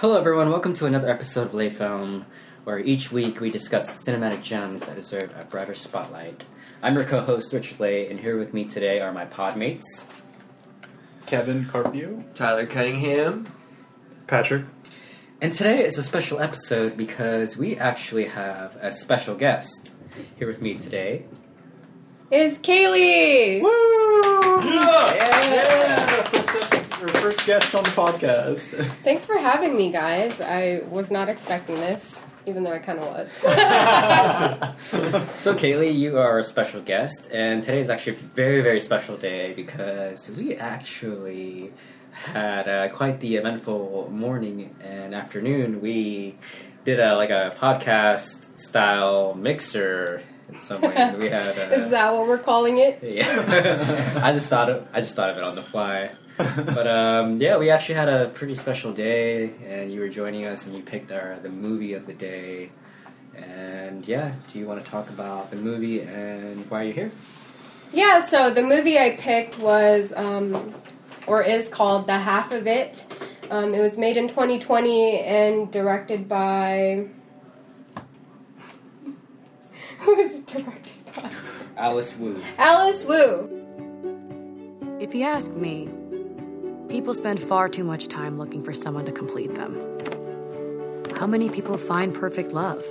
Hello, everyone. Welcome to another episode of Lay Film, where each week we discuss cinematic gems that deserve a brighter spotlight. I'm your co-host Richard Lay, and here with me today are my podmates. Kevin Carpio. Tyler Cunningham. Patrick. And today is a special episode because we actually have a special guest here with me today. Is Kaylee? Woo! Yeah! Yeah! First, episode- or first guest on the podcast. Thanks for having me, guys. I was not expecting this, even though I kind of was. So, Kaylee, you are a special guest, and today is actually a very, very special day because we actually had uh, quite the eventful morning and afternoon. We did a like a podcast style mixer in some ways. We had uh, Is that what we're calling it? yeah. I just thought of I just thought of it on the fly. But um, yeah, we actually had a pretty special day, and you were joining us, and you picked our the movie of the day. And yeah, do you want to talk about the movie and why you're here? Yeah, so the movie I picked was, um, or is called The Half of It. Um, it was made in 2020 and directed by. Who is it directed by? Alice Wu. Alice Wu. If you ask me, people spend far too much time looking for someone to complete them. How many people find perfect love?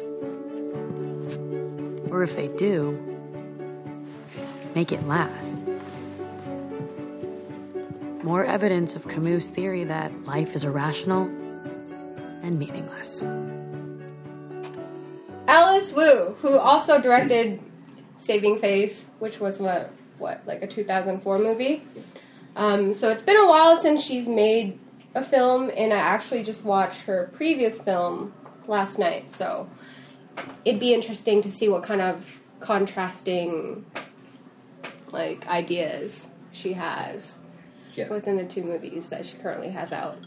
Or if they do, make it last. More evidence of Camus' theory that life is irrational and meaningless. Alice Wu, who also directed Saving Face, which was what, what, like a 2004 movie. Um, so it's been a while since she's made a film, and I actually just watched her previous film last night. So it'd be interesting to see what kind of contrasting like ideas she has Yeah. within the two movies that she currently has out.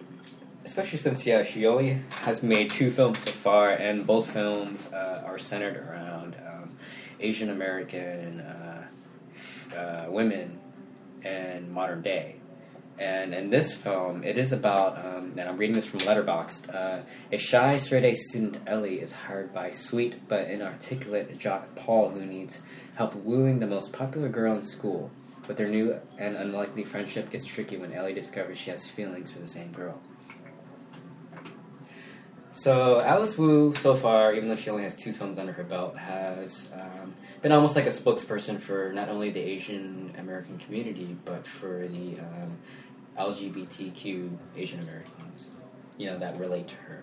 Especially since yeah, she only has made two films so far, and both films uh, are centered around um, Asian American uh, uh, women and modern day. And in this film, it is about, um, and I'm reading this from Letterboxd. Uh, a shy, straight-A student Ellie is hired by sweet but inarticulate jock Paul, who needs help wooing the most popular girl in school. But their new and unlikely friendship gets tricky when Ellie discovers she has feelings for the same girl. So Alice Wu, so far, even though she only has two films under her belt, has um, been almost like a spokesperson for not only the Asian American community, but for the um, LGBTQ Asian Americans, you know, that relate to her.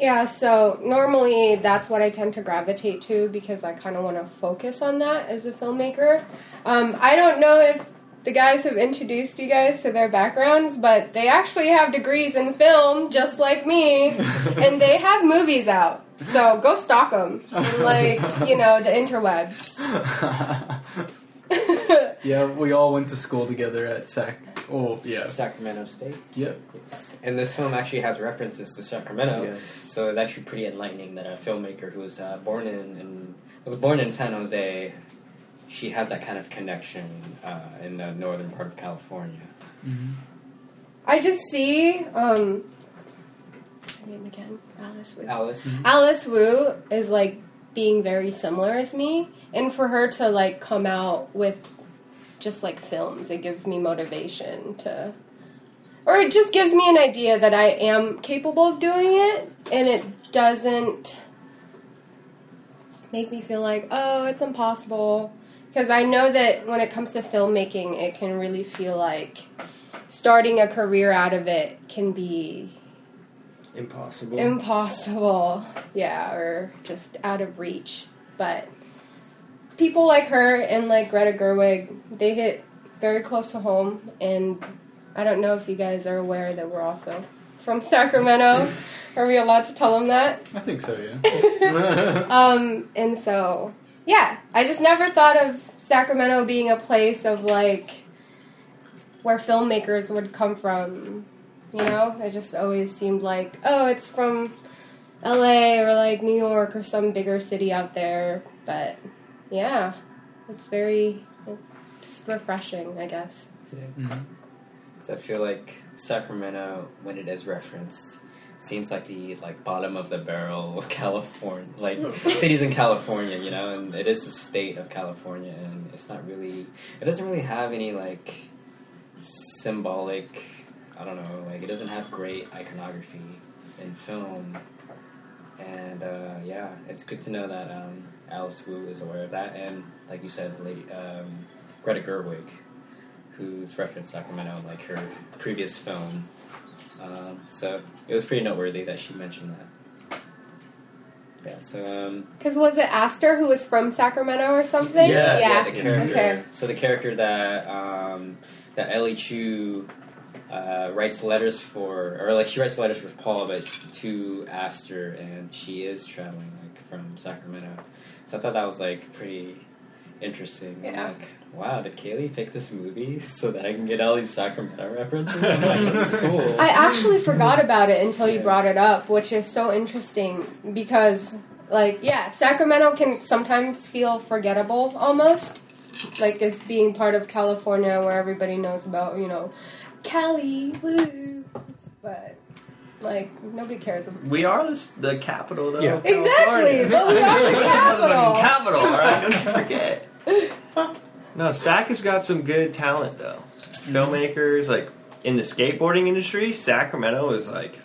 Yeah, so normally that's what I tend to gravitate to because I kind of want to focus on that as a filmmaker. Um, I don't know if the guys have introduced you guys to their backgrounds, but they actually have degrees in film, just like me, and they have movies out. So go stalk them, like you know the interwebs. yeah, we all went to school together at Sac. Oh, yeah. Sacramento State. Yep. Yes. And this film actually has references to Sacramento, Yes. so it's actually pretty enlightening that a filmmaker who was uh, born in, in was born in San Jose, she has that kind of connection uh, in the northern part of California. I just see um, her name again, Alice Wu. Alice. Alice Wu is like being very similar as me, and for her to like come out with just like films, it gives me motivation to, or it just gives me an idea that I am capable of doing it, and it doesn't make me feel like oh it's impossible, because I know that when it comes to filmmaking, it can really feel like starting a career out of it can be Impossible. impossible. Yeah or just out of reach. But people like her and like greta gerwig they hit very close to home. And i don't know if you guys are aware that we're also from sacramento. Are we allowed to tell them that? I think so, yeah. um and so yeah i just never thought of sacramento being a place of like where filmmakers would come from you know? It just always seemed like oh it's from la or like new york or some bigger city out there. But yeah it's very just refreshing i guess. Mhm. 'Cause I feel like Sacramento, when it is referenced, seems like the like bottom of the barrel of California, like cities in California, you know, and it is the state of California, and it's not really, it doesn't really have any like symbolic, I don't know, like it doesn't have great iconography in film, and uh, yeah, it's good to know that um, Alice Wu is aware of that, and like you said, lady um, Greta Gerwig, who's referenced Sacramento in like her previous film. Um, so it was pretty noteworthy that she mentioned that. Yeah, so um, Because was it Aster who was from Sacramento or something? yeah, yeah. the character. Okay. So the character that um, that Ellie Chu uh, writes letters for, or like she writes letters for Paul, but to Aster, and she is traveling like from Sacramento. So I thought that was like pretty interesting. Yeah. like, wow, did Kaylee pick this movie so that I can get all these Sacramento references? I'm like, cool. I actually forgot about it until you brought it up, which is so interesting because, like, yeah, Sacramento can sometimes feel forgettable almost, like as being part of California where everybody knows about, you know, Cali, woo. But, like, nobody cares. about We are the, the capital, though. Yeah. Exactly, but we are the capital. capital, all right? Don't you forget. No, Stack has got some good talent, though. Filmmakers, like in the skateboarding industry, Sacramento is like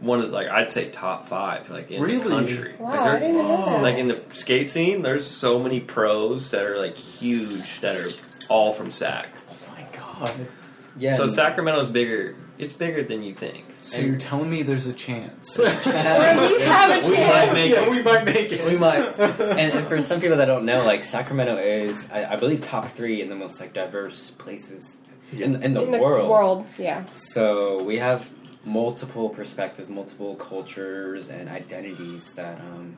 one of like I'd say top five, like in Really? the country. Wow, like, I didn't know that. like in the skate scene, there's so many pros that are like huge that are all from Sac. Oh my god. yeah, So Sacramento's bigger. It's bigger than you think. So you're telling me there's a chance? Or we have a chance. We might make yeah, it. we might make it. We might. and, and for some people that don't know, like Sacramento is, I, I believe, top three in the most like diverse places in, in the, In the world. world, yeah. So we have multiple perspectives, multiple cultures and identities that, um,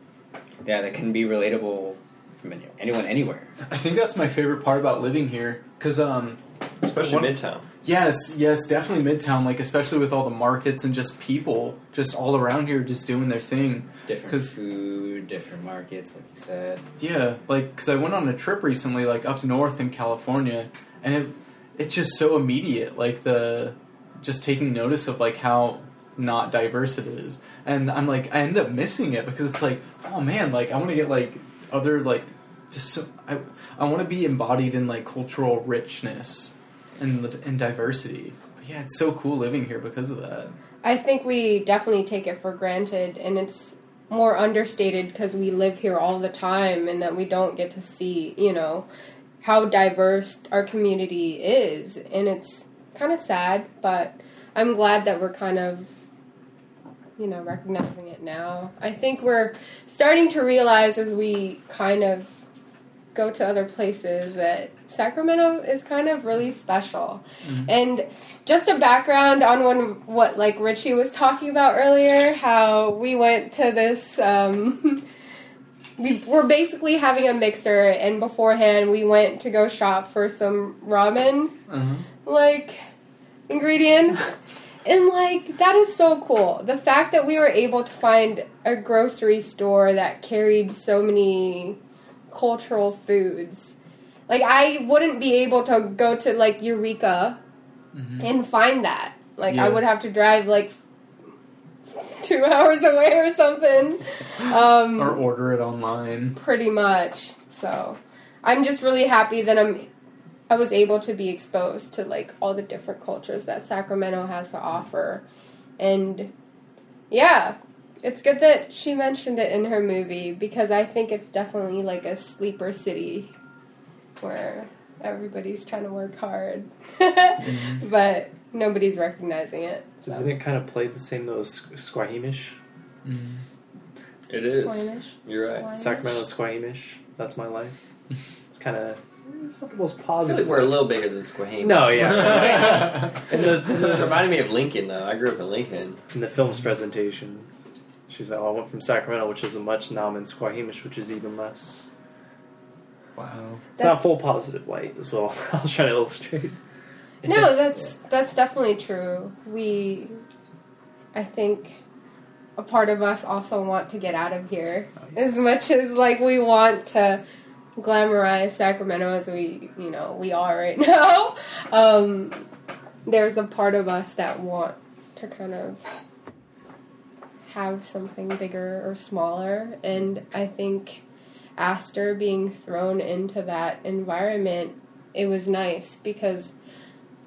yeah, that can be relatable from any, anyone anywhere. I think that's my favorite part about living here, because um, Especially One- Midtown. Yes, yes, definitely Midtown. Like especially with all the markets and just people, just all around here, just doing their thing. Different food, different markets, like you said. Yeah, like because I went on a trip recently, like up north in California, and it, it's just so immediate. Like the just taking notice of like how not diverse it is, and I'm like I end up missing it because it's like oh man, like I want to get like other like just so I I want to be embodied in like cultural richness and and diversity. But yeah, it's so cool living here because of that. I think we definitely take it for granted, and it's more understated because we live here all the time, and that we don't get to see, you know, how diverse our community is, and it's kind of sad. But I'm glad that we're kind of, you know, recognizing it now. I think we're starting to realize as we kind of go to other places that Sacramento is kind of really special. And just a background on one what like Richie was talking about earlier, how we went to this um we were basically having a mixer and beforehand we went to go shop for some ramen Uh-huh. like ingredients. And like that is so cool. The fact that we were able to find a grocery store that carried so many cultural foods. Like I wouldn't be able to go to like Eureka and find that. Like I would have to drive like two hours away or something. Um, Or order it online. pretty much. So I'm just really happy that I'm I was able to be exposed to like all the different cultures that Sacramento has to offer. And yeah, it's good that she mentioned it in her movie because I think it's definitely like a sleeper city where everybody's trying to work hard. Mm-hmm. but nobody's recognizing it. So. Doesn't it kind of play the same though as Squahamish? Mm-hmm. It is. Squamish? You're right. Squamish? Sacramento Squahamish. That's my life. It's kind of it's not the most I feel positive. like we're a little bigger than Squahamish. no, yeah. And the, it reminded me of Lincoln, though. I grew up in Lincoln. In the film's presentation, she's like, "Oh, I went from Sacramento, which is a much nom, in Squahamish, which is even less." Wow. It's not full positive light as well. I was trying to illustrate. No, that's that's definitely true. We, I think, a part of us also want to get out of here as much as like we want to glamorize Sacramento as we you know we are right now. Um, there's a part of us that want to kind of have something bigger or smaller. And I think Aster being thrown into that environment, it was nice because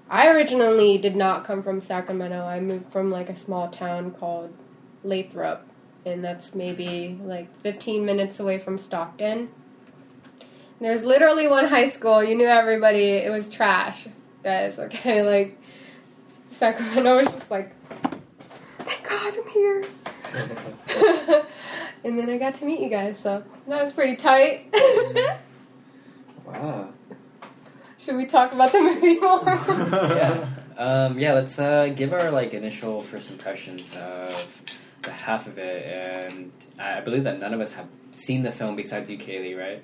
I originally did not come from Sacramento. I moved from like a small town called Lathrop, and that's maybe like 15 minutes away from Stockton. There's literally one high school. You knew everybody. It was trash, guys. Okay, like Sacramento was just like, thank God I'm here. and then I got to meet you guys, so that was pretty tight. Wow. Should we talk about the movie more? yeah. Um, yeah, let's uh, give our like initial first impressions of the half of it, and I believe that none of us have seen the film besides you, Kaylee, right?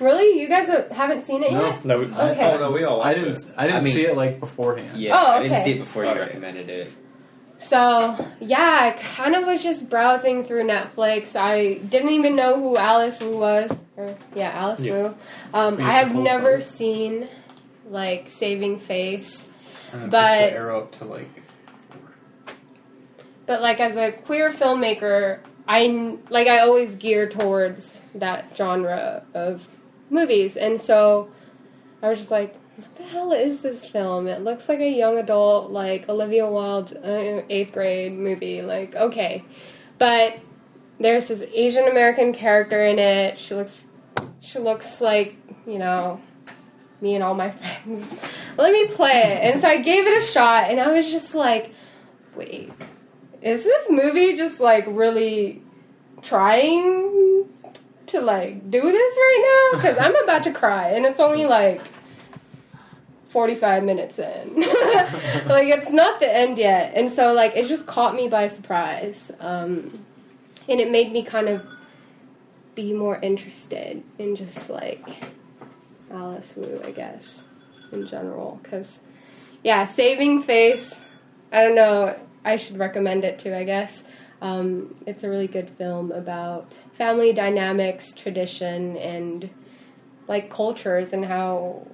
really? You guys haven't seen it No. yet? No, we- Okay. Oh no, we all. I watched didn't. it. I didn't I mean- see it like beforehand. Yeah, Oh, okay. I didn't see it before you recommended it. So, yeah, I kind of was just browsing through Netflix. I didn't even know who Alice Wu was. Or, yeah, Alice Yeah. Wu. Um, I have have the whole never seen, like, Saving Face. But- arrow up to like. four. But, like, as a queer filmmaker, I, like, I always gear towards that genre of movies. And so I was just like, what the hell is this film? It looks like a young adult, like Olivia Wilde, uh, eighth grade movie. Like, okay. But there's this Asian American character in it. She looks, she looks like, you know, me and all my friends. Let me play it. And so I gave it a shot, and I was just like, wait, is this movie just like really trying to like do this right now? Because I'm about to cry, and it's only like 45 minutes in. like it's not the end yet, and so like it just caught me by surprise, um, and it made me kind of be more interested in just like Alice Wu, I guess, in general. Because yeah, Saving Face. I don't know. I should recommend it too. I guess. Um, it's a really good film about family dynamics, tradition, and like cultures and how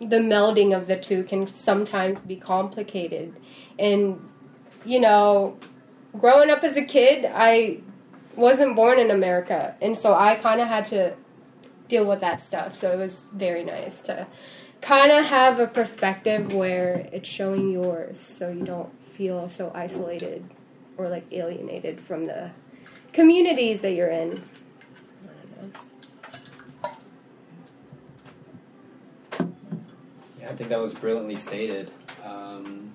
the melding of the two can sometimes be complicated. And, you know, growing up as a kid, I wasn't born in America. And so I kind of had to deal with that stuff. So it was very nice to kind of have a perspective where it's showing yours so you don't feel so isolated or like alienated from the communities that you're in. I don't know. Yeah, I think that was brilliantly stated. Um,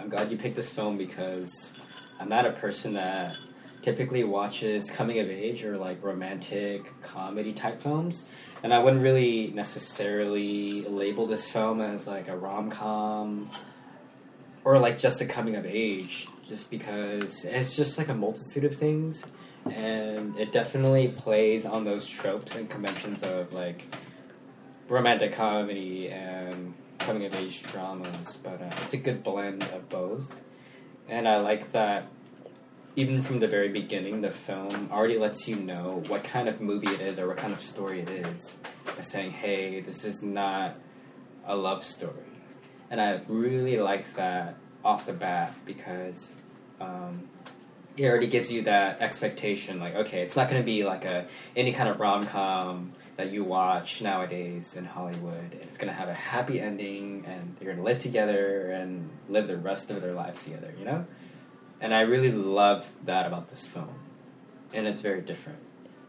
I'm glad you picked this film because I'm not a person that typically watches coming of age or like romantic comedy type films. And I wouldn't really necessarily label this film as like a rom com or like just a coming of age, just because it's just like a multitude of things. And it definitely plays on those tropes and conventions of like romantic comedy and coming of age dramas, but uh, it's a good blend of both. And I like that even from the very beginning, the film already lets you know what kind of movie it is or what kind of story it is by saying, hey, this is not a love story. And I really like that off the bat because um, it already gives you that expectation like, okay, it's not going to be like a any kind of rom com that you watch nowadays in Hollywood. And it's going to have a happy ending and they're going to live together and live the rest of their lives together, you know? And I really love that about this film. And it's very different.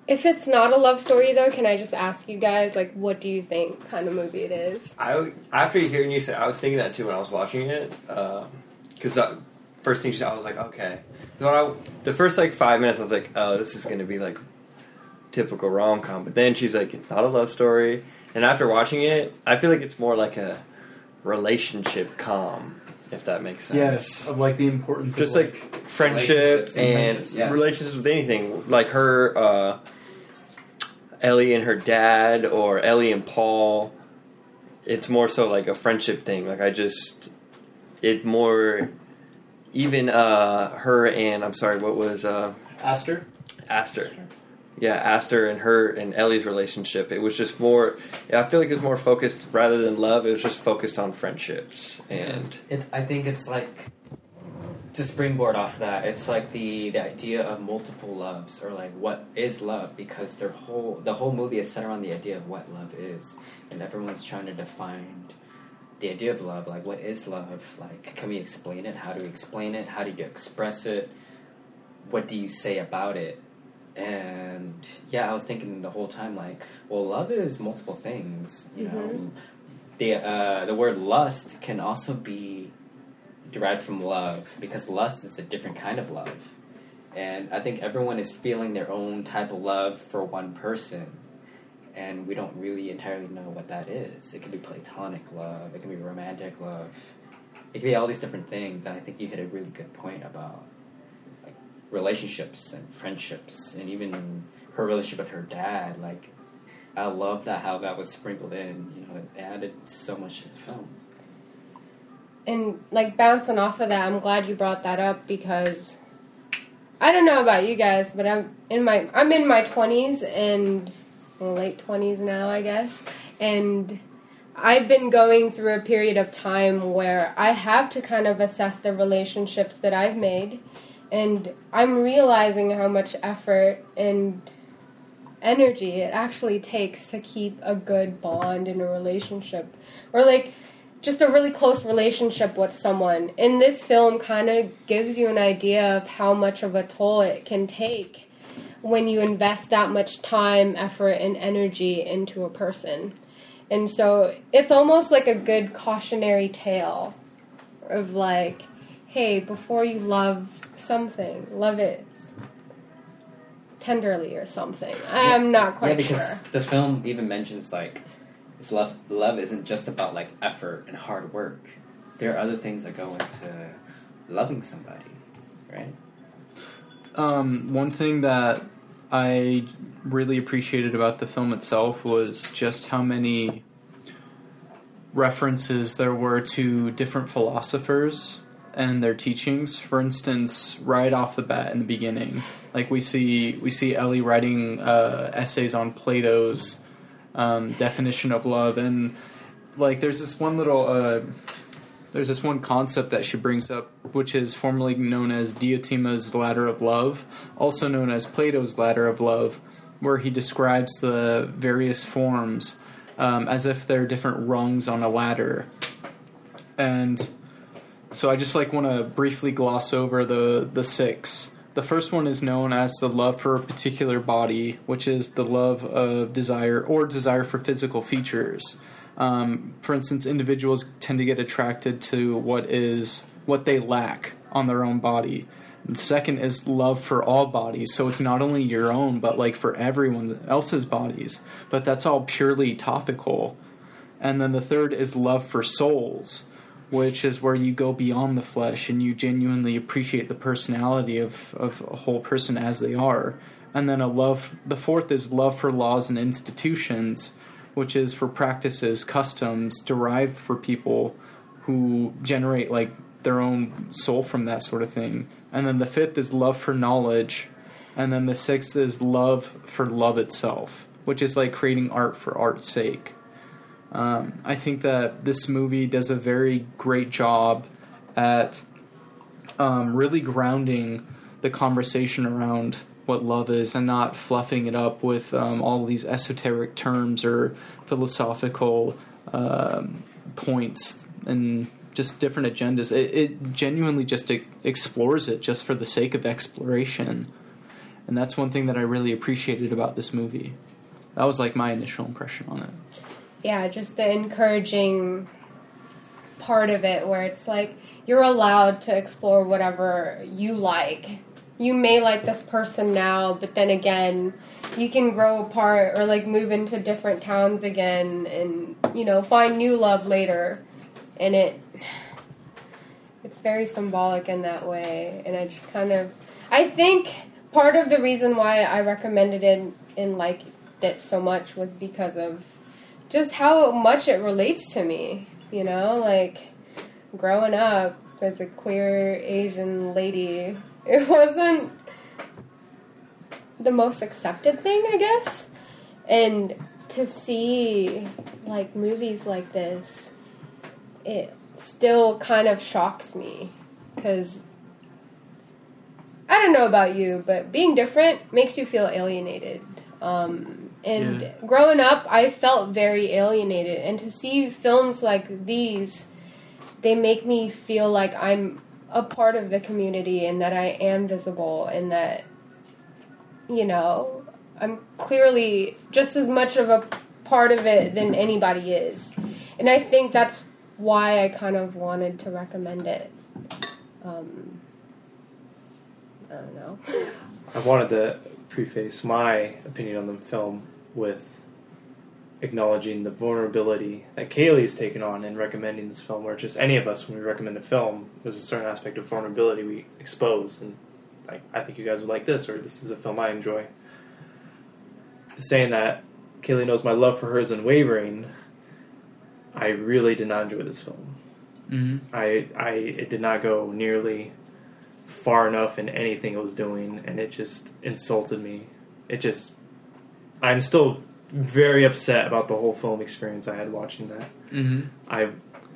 If it's not a love story, though, can I just ask you guys, like, what do you think kind of movie it is? I after hearing you say, I was thinking that too when I was watching it. Because uh, first thing she said, I was like, okay. So I, the first like five minutes, I was like, oh, this is going to be like typical rom com. But then she's like, it's not a love story. And after watching it, I feel like it's more like a relationship com, if that makes sense. Yes, of like the importance Just of like friendship Relationships and and friendships, yes. relationships with anything, like her, uh, Ellie and her dad, or Ellie and Paul. It's more so like a friendship thing. Like I just, it more, even uh, her and I'm sorry, what was uh, Aster. Aster? Yeah, Aster and her and Ellie's relationship. It was just more. I feel like it was more focused rather than love. It was just focused on friendships and It, I think it's like to springboard off that. It's like the the idea of multiple loves, or like what is love, because their whole the whole movie is centered on the idea of what love is, and everyone's trying to define the idea of love. Like, what is love? Like, can we explain it? How do we explain it? How do you express it? What do you say about it? And yeah, I was thinking the whole time, like, well, love is multiple things. You know, Mhm. the uh, the word lust can also be derived from love because lust is a different kind of love. And I think everyone is feeling their own type of love for one person. And we don't really entirely know what that is. It could be platonic love, it can be romantic love, it could be all these different things. And I think you hit a really good point about relationships and friendships, and even her relationship with her dad. Like, I love that how that was sprinkled in. You know, it added so much to the film. and like bouncing off of that, I'm glad you brought that up because I don't know about you guys, but I'm in my I'm in my 20s and well, late 20s now, I guess, and I've been going through a period of time where I have to kind of assess the relationships that I've made, and I'm realizing how much effort and energy it actually takes to keep a good bond in a relationship, or like just a really close relationship with someone. And this film kind of gives you an idea of how much of a toll it can take when you invest that much time, effort, and energy into a person. And so it's almost like a good cautionary tale of like, hey, before you love something, love it tenderly or something. I'm not quite yeah, because sure. the film even mentions like this love. Love isn't just about like effort and hard work. There are other things that go into loving somebody, right? Um, one thing that I really appreciated about the film itself was just how many references there were to different philosophers and their teachings. For instance, right off the bat in the beginning, like we see we see Ellie writing uh, essays on Plato's um, definition of love, and like there's this one little. Uh, there's this one concept that she brings up, which is formerly known as Diotima's ladder of love, also known as Plato's ladder of love, where he describes the various forms um, as if they're different rungs on a ladder. And so I just like want to briefly gloss over the the six. The first one is known as the love for a particular body, which is the love of desire or desire for physical features. Um, for instance, individuals tend to get attracted to what is what they lack on their own body. The second is love for all bodies, so it's not only your own, but like for everyone else's bodies. But that's all purely topical. And then the third is love for souls, which is where you go beyond the flesh and you genuinely appreciate the personality of, of a whole person as they are. And then a love, the fourth is love for laws and institutions, which is for practices, customs derived for people who generate like their own soul from that sort of thing. And then the fifth is love for knowledge. And then the sixth is love for love itself, which is like creating art for art's sake. Um, I think that this movie does a very great job at um, really grounding the conversation around what love is and not fluffing it up with um, all these esoteric terms or philosophical um, points and just different agendas. It, it genuinely just e- explores it just for the sake of exploration. And that's one thing that I really appreciated about this movie. That was like my initial impression on it. Yeah, just the encouraging part of it where it's like you're allowed to explore whatever you like. You may like this person now, but then again, you can grow apart or like move into different towns again and, you know, find new love later. And it it's very symbolic in that way and I just kind of I think part of the reason why I recommended it and liked it so much was because of just how much it relates to me. You know, like growing up as a queer Asian lady, it wasn't the most accepted thing, I guess. And to see like movies like this, it still kind of shocks me because I don't know about you, but being different makes you feel alienated. Um, and Yeah. growing up, I felt very alienated. And to see films like these, they make me feel like I'm a part of the community and that I am visible and that, you know, I'm clearly just as much of a part of it than anybody is. And I think that's why I kind of wanted to recommend it. Um, I don't know. I wanted to preface my opinion on the film with acknowledging the vulnerability that Kaylee has taken on in recommending this film, or just any of us when we recommend a film, there's a certain aspect of vulnerability we expose, and like I think you guys would like this, or this is a film I enjoy. Saying that Kaylee knows my love for her is unwavering. I really did not enjoy this film. hmm I I it did not go nearly far enough in anything it was doing, and it just insulted me. It just I'm still very upset about the whole film experience I had watching that. hmm I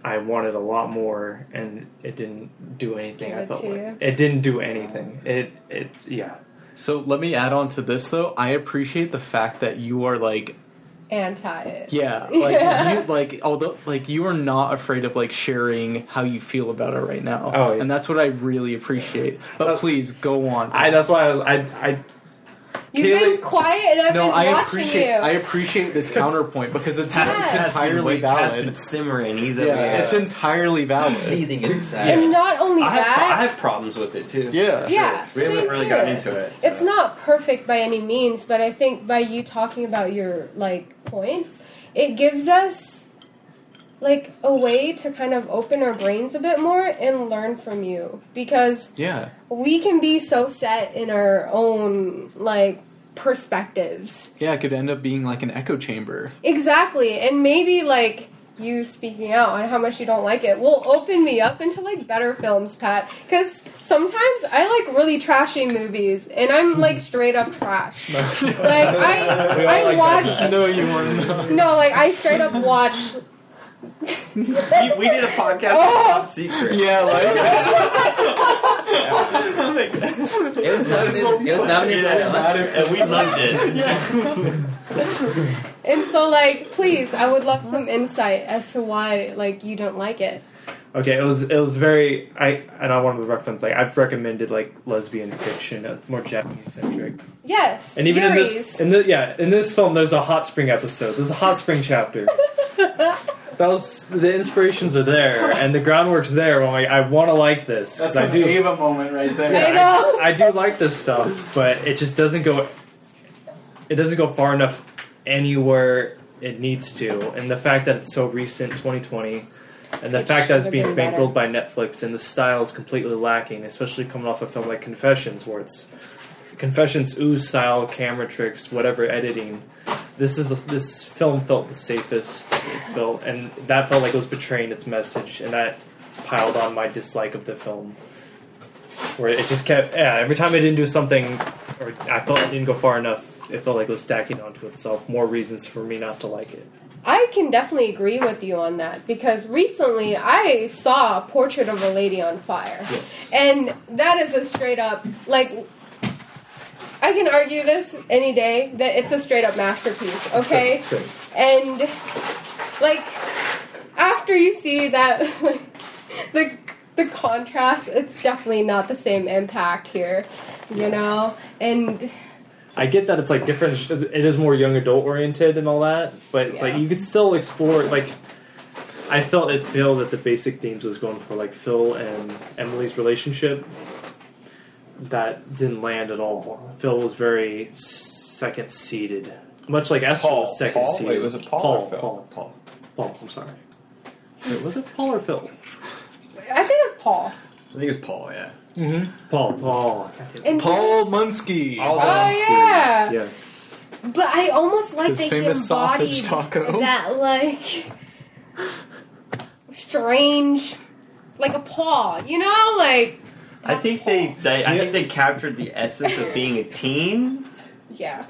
I wanted a lot more, and it didn't do anything. Give I it felt like you? it didn't do anything. It it's yeah. So let me add on to this though. I appreciate the fact that you are like, Anti it. yeah, like Yeah. you like although like you are not afraid of like sharing how you feel about it right now. Oh, yeah. and that's what I really appreciate. But please go on. I that's why I I, I You've Kaylee- been quiet and I've no, been I watching appreciate you. I appreciate this counterpoint because it's Yeah. it's Pat's been entirely wait- Pat's been valid. simmering. He's Yeah, over it's entirely valid. Seething inside. and not only I have, that, I have problems with it too. Yeah. yeah, We haven't same really here. gotten into it. It's not perfect by any means, but I think by you talking about your like points, it gives us like a way to kind of open our brains a bit more and learn from you because Yeah. we can be so set in our own like perspectives. Yeah, it could end up being like an echo chamber. Exactly. And maybe like you speaking out on how much you don't like it will open me up into like better films, Pat. Because sometimes I like really trashy movies and I'm like straight up trash. like I We all I like watch that. No, you weren't. no, like I straight up watch we, we did a podcast Oh. on Top Secret. yeah, like It was nominated. It was nominated for an Oscar. and we loved it. and so like please, I would love some insight as to why like you don't like it. Okay, it was it was very I and I wanted to reference like I've recommended like lesbian fiction, uh, more Japanese centric, Yes. and even in this in the yeah in this film there's a hot spring episode. There's a hot spring chapter. that was the inspirations are there and the groundwork's there. I'm like I want to like this 'cause I do. Ava moment right there. I know. I, I do like this stuff, but it just doesn't go. It doesn't go far enough anywhere it needs to, and the fact that it's so recent, 2020, and the fact that it's being been bankrolled by Netflix, and the style is completely lacking, especially coming off a film like Confessions, where it's Confessions ooze style, camera tricks, whatever editing. This is this film felt the safest. It felt, and that felt like it was betraying its message, and that piled on my dislike of the film where it just kept yeah every time I didn't do something or i felt it didn't go far enough it felt like it was stacking onto itself more reasons for me not to like it I can definitely agree with you on that because recently I saw a Portrait of a Lady on Fire. yes And that is a straight up, like, I can argue this any day that it's a straight up masterpiece, okay? it's good And, like, after you see that, the, the contrast, it's definitely not the same impact here, you know? And, i get that it's like different it is more young adult oriented and all that but it's like you could still explore like i felt it failed at the basic themes it was going for like phil and emily's relationship that didn't land at all phil was very second seated much like esther Paul. was second Paul? seated Wait, was it Paul paul or Phil? paul Paul. Paul, I'm sorry. Wait, was it Paul or Phil? I think it's Paul. I think it's Paul, yeah. Mm-hmm. Paul, Paul. And Paul Munsky. Paul- Oh, Munsky. yeah! Yes. But I almost like His that famous he sausage embodied taco. that like strange, like a paw, you know, like I think they, they I think they captured the essence of being a teen Yeah.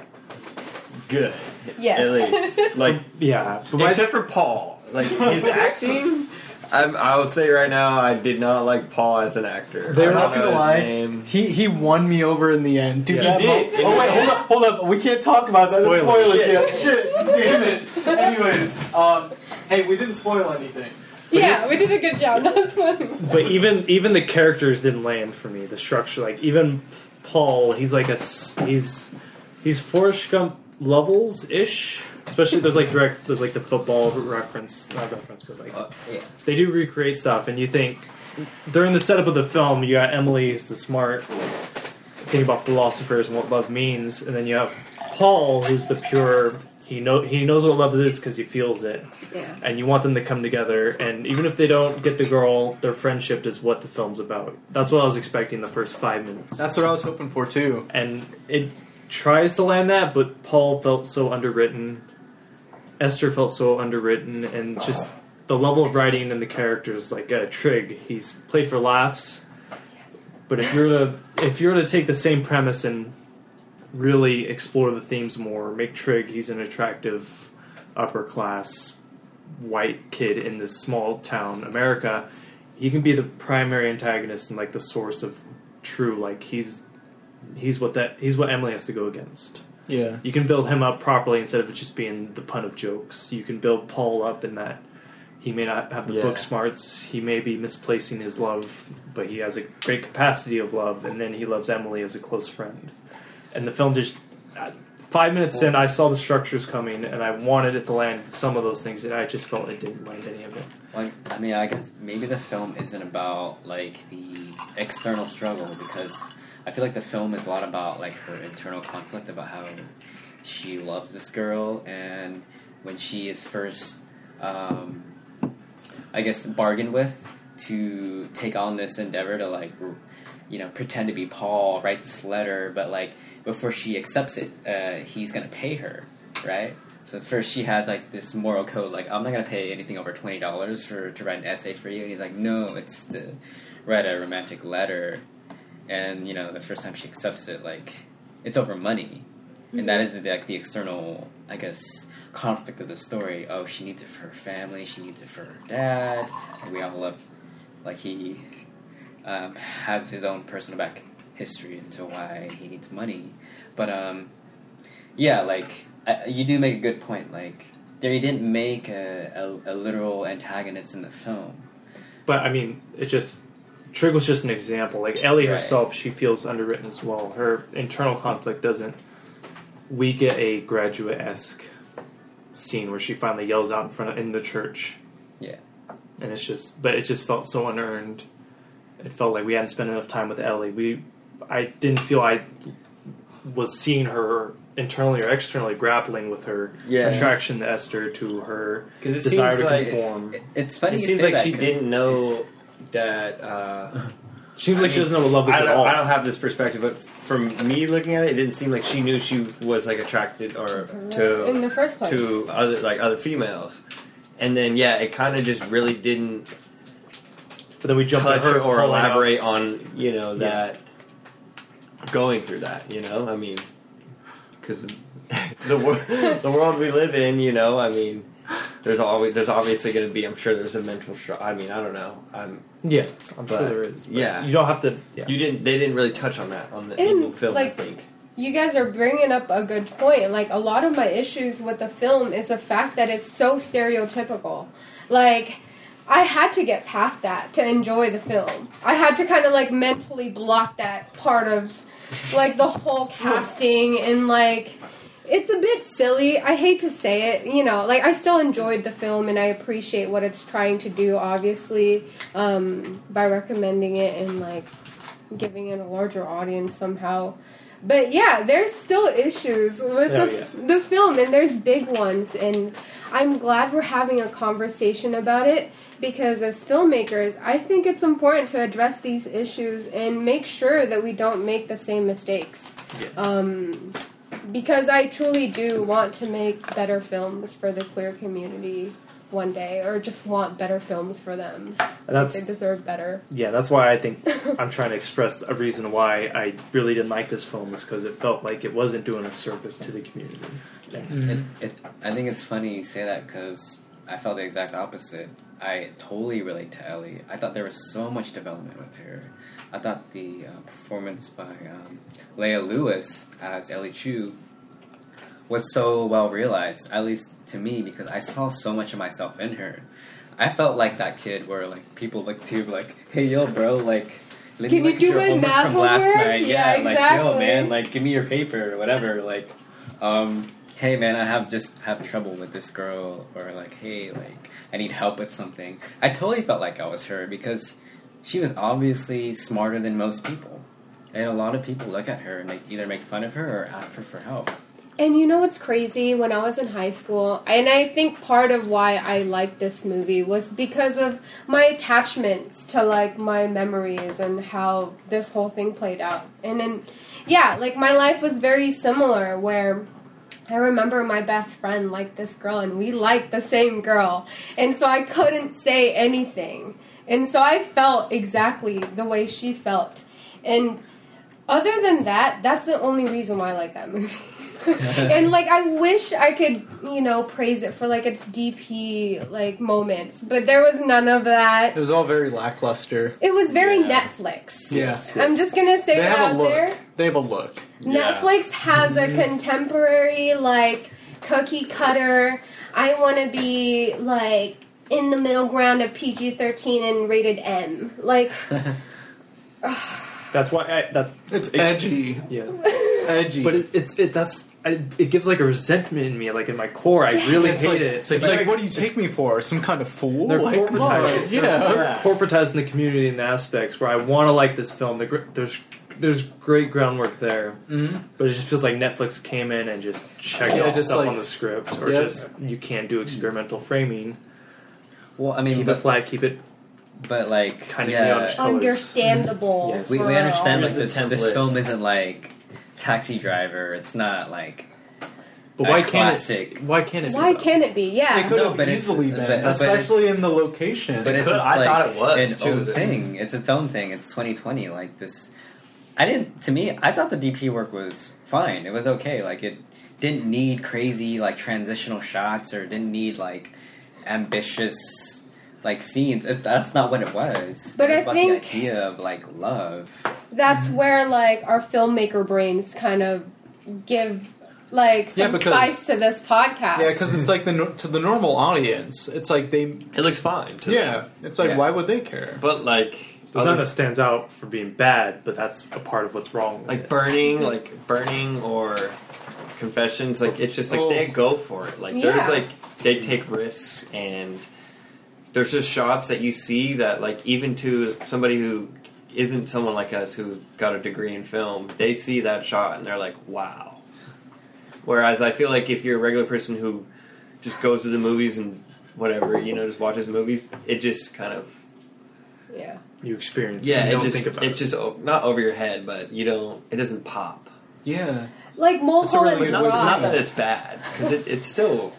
good. Yes. At least. Like, Yeah, but my, except for Paul. Like, his acting. I'm, I will say right now, I did not like Paul as an actor. They're don't gonna lie. name. He he won me over in the end. Dude, Yeah. that He did. mo- Oh wait, hold up, hold up. We can't talk about that. That's Spoilers. Spoilers. Yeah. Shit. Damn it. Anyways, um, hey, we didn't spoil anything. Yeah, we did a good job. That's funny. but even even the characters didn't land for me. The structure, like even Paul, he's like a he's he's Forrest Gump levels ish. Especially there's like direct there's like the football reference, not reference, but like Uh, yeah. they do recreate stuff, and you think during the setup of the film, you got Emily, who's the smart, think about philosophers and what love means, and then you have Paul, who's the pure. He know he knows what love is because he feels it, Yeah. and you want them to come together. And even if they don't get the girl, their friendship is what the film's about. That's what I was expecting the first five minutes, That's what I was hoping for too. and it tries to land that, but Paul felt so underwritten. Esther felt so underwritten, and just the level of writing and the characters, like uh, Trig, he's played for laughs. But if you're to if you're to take the same premise and really explore the themes more, make Trig he's an attractive upper class white kid in this small town America, he can be the primary antagonist and like the source of true like he's he's what that he's what Emily has to go against. Yeah. You can build him up properly instead of it just being the pun of jokes. You can build Paul up in that he may not have the Yeah. book smarts, he may be misplacing his love, but he has a great capacity of love, and then he loves Emily as a close friend. And the film just uh, five minutes in, I saw the structures coming, and I wanted it to land some of those things, and I just felt it didn't land any of it. Like, I mean, I guess maybe the film isn't about like the external struggle because I feel like the film is a lot about like her internal conflict about how she loves this girl and when she is first, um, I guess, bargained with to take on this endeavor to like, you know, pretend to be Paul, write this letter, but like before she accepts it, uh, he's gonna pay her, right? So first she has like this moral code, like I'm not gonna pay anything over twenty dollars for to write an essay for you. And he's like, no, it's to write a romantic letter, and you know the first time she accepts it, like it's over money, and that is like the external, I guess, conflict of the story. Oh, she needs it for her family, she needs it for her dad, and we all love, like he um, has his own personal back history into why he needs money, but um, yeah, like I, you do make a good point. Like they didn't make a, a, a literal antagonist in the film. But I mean, it just Trig was just an example. Like Ellie Right. herself, she feels underwritten as well. Her internal conflict doesn't. We get a graduate esque scene where she finally yells out in front of in the church, Yeah, and it's just, but it just felt so unearned. It felt like we hadn't spent enough time with Ellie. We, I didn't feel I was seeing her internally or externally grappling with her Yeah. attraction to Esther, to her 'Cause it desire seems to like- conform. It- it's funny. It you seems say like that, she 'cause- didn't know that. Uh, Seems like she doesn't know what love is I at don't, all. I don't have this perspective, but from me looking at it, it didn't seem like she knew she was like attracted or to in the first place. to other like other females. And then yeah, it kind of just really didn't But then we jump touch to her or calling out- elaborate on you know that going through that. You know, I mean, because the wor- the world we live in, you know, I mean, there's always there's obviously going to be. I'm sure there's a mental struggle. I mean, I don't know. I'm Yeah, I'm But, sure there is. but yeah. you don't have to. Yeah. you didn't. They didn't really touch on that on the, in And, the film. like, I think. you guys are bringing up a good point. Like a lot of my issues with the film is the fact that it's so stereotypical. Like I had to get past that to enjoy the film. I had to kind of like mentally block that part of like the whole casting and like it's a bit silly. I hate to say it, you know, like I still enjoyed the film and I appreciate what it's trying to do obviously um by recommending it and like giving it a larger audience somehow. But yeah, there's still issues with Oh, the, the film, and there's big ones. And I'm glad we're having a conversation about it because, as filmmakers, I think it's important to address these issues and make sure that we don't make the same mistakes. Um, because I truly do want to make better films for the queer community one day or just want better films for them. And that's they deserve better. yeah, that's why I think I'm trying to express a reason why I really didn't like this film is because it felt like it wasn't doing a service to the community. Mm-hmm. It, it, I think it's funny you say that because I felt the exact opposite. I totally relate to Ellie. I thought there was so much development with her. I thought the uh, performance by um, Leah Lewis as Ellie Chu was so well realized, at least to me, because I saw so much of myself in her. I felt like that kid where like people look to like, hey yo, bro, like. Let Can me you look do your my homework math from last night? Yeah, like yo, exactly. man, like give me your paper or whatever. Like, um, hey man, I have just have trouble with this girl, or like, hey, like I need help with something. I totally felt like I was her because she was obviously smarter than most people, and a lot of people look at her and they either make fun of her or ask her for help. And you know what's crazy? When I was in high school, and I think part of why I liked this movie was because of my attachments to like my memories and how this whole thing played out. And then, yeah, like my life was very similar where. I remember my best friend liked this girl, and we liked the same girl. And so I couldn't say anything. And so I felt exactly the way she felt. And other than that, that's the only reason why I like that movie. and like I wish I could, you know, praise it for like its DP like moments, but there was none of that. It was all very lackluster. It was very Yeah. Netflix. Yeah. I'm just gonna say that. They it have out a look. there. They have a look. Yeah. Netflix has a mhm. contemporary like cookie cutter. I want to be like in the middle ground of PG-13 and rated M. Like That's why I that It's it- edgy. yeah. Edgy. But it, it's it that's I, it gives like a resentment in me, like in my core. I really it's hate like, it. It's like, what do you take me for? Some kind of fool? They're like, come on. corporatizing. Yeah. They're corporatizing the community in aspects where I want to like this film. The, there's there's great groundwork there, Mhm. but it just feels like Netflix came in and just checked Yeah, off just stuff like- on the script, or Yep. just you can't do experimental framing. Well, I mean, keep but, it flat, keep it but like, kind of yeah, understandable. Yes. we, we understand like the this, this template. film isn't like Taxi Driver. It's not like But a why can't it? Why can't it? Why be, can't it be? Yeah. It could No, have but it's- easily been, but- but especially it's- in the location. But it's, could- it's I like thought it was, an too, own then. thing. It's its own thing. It's 2020. Like this, I didn't. To me, I thought the DP work was fine. It was okay. Like it didn't need crazy like transitional shots or didn't need like ambitious like scenes. It, that's not what it was. But it was I about think- the idea of like love. That's mm-hmm. where like our filmmaker brains kind of give like Yeah, because- spice to this podcast. yeah, because it's like the to the normal audience, it's like they. It looks fine. To Yeah, them. it's like Yeah. why would they care? but like There's other- none that stands out for being bad, but that's a part of what's wrong. With like it. burning, like burning or confessions. Like it's just like Oh. they go for it. Like Yeah. there's like they take risks and there's just shots that you see that like even to somebody who isn't someone like us who got a degree in film, they see that shot and they're like, wow. Whereas I feel like if you're a regular person who just goes to the movies and whatever, you know, just watches movies, it just kind of yeah. you experience. yeah, it, you it just think about it it. just not over your head, but you don't. It doesn't pop. Yeah, Like That's Mulholland really good Not, Drive. not that it's bad because it, it's still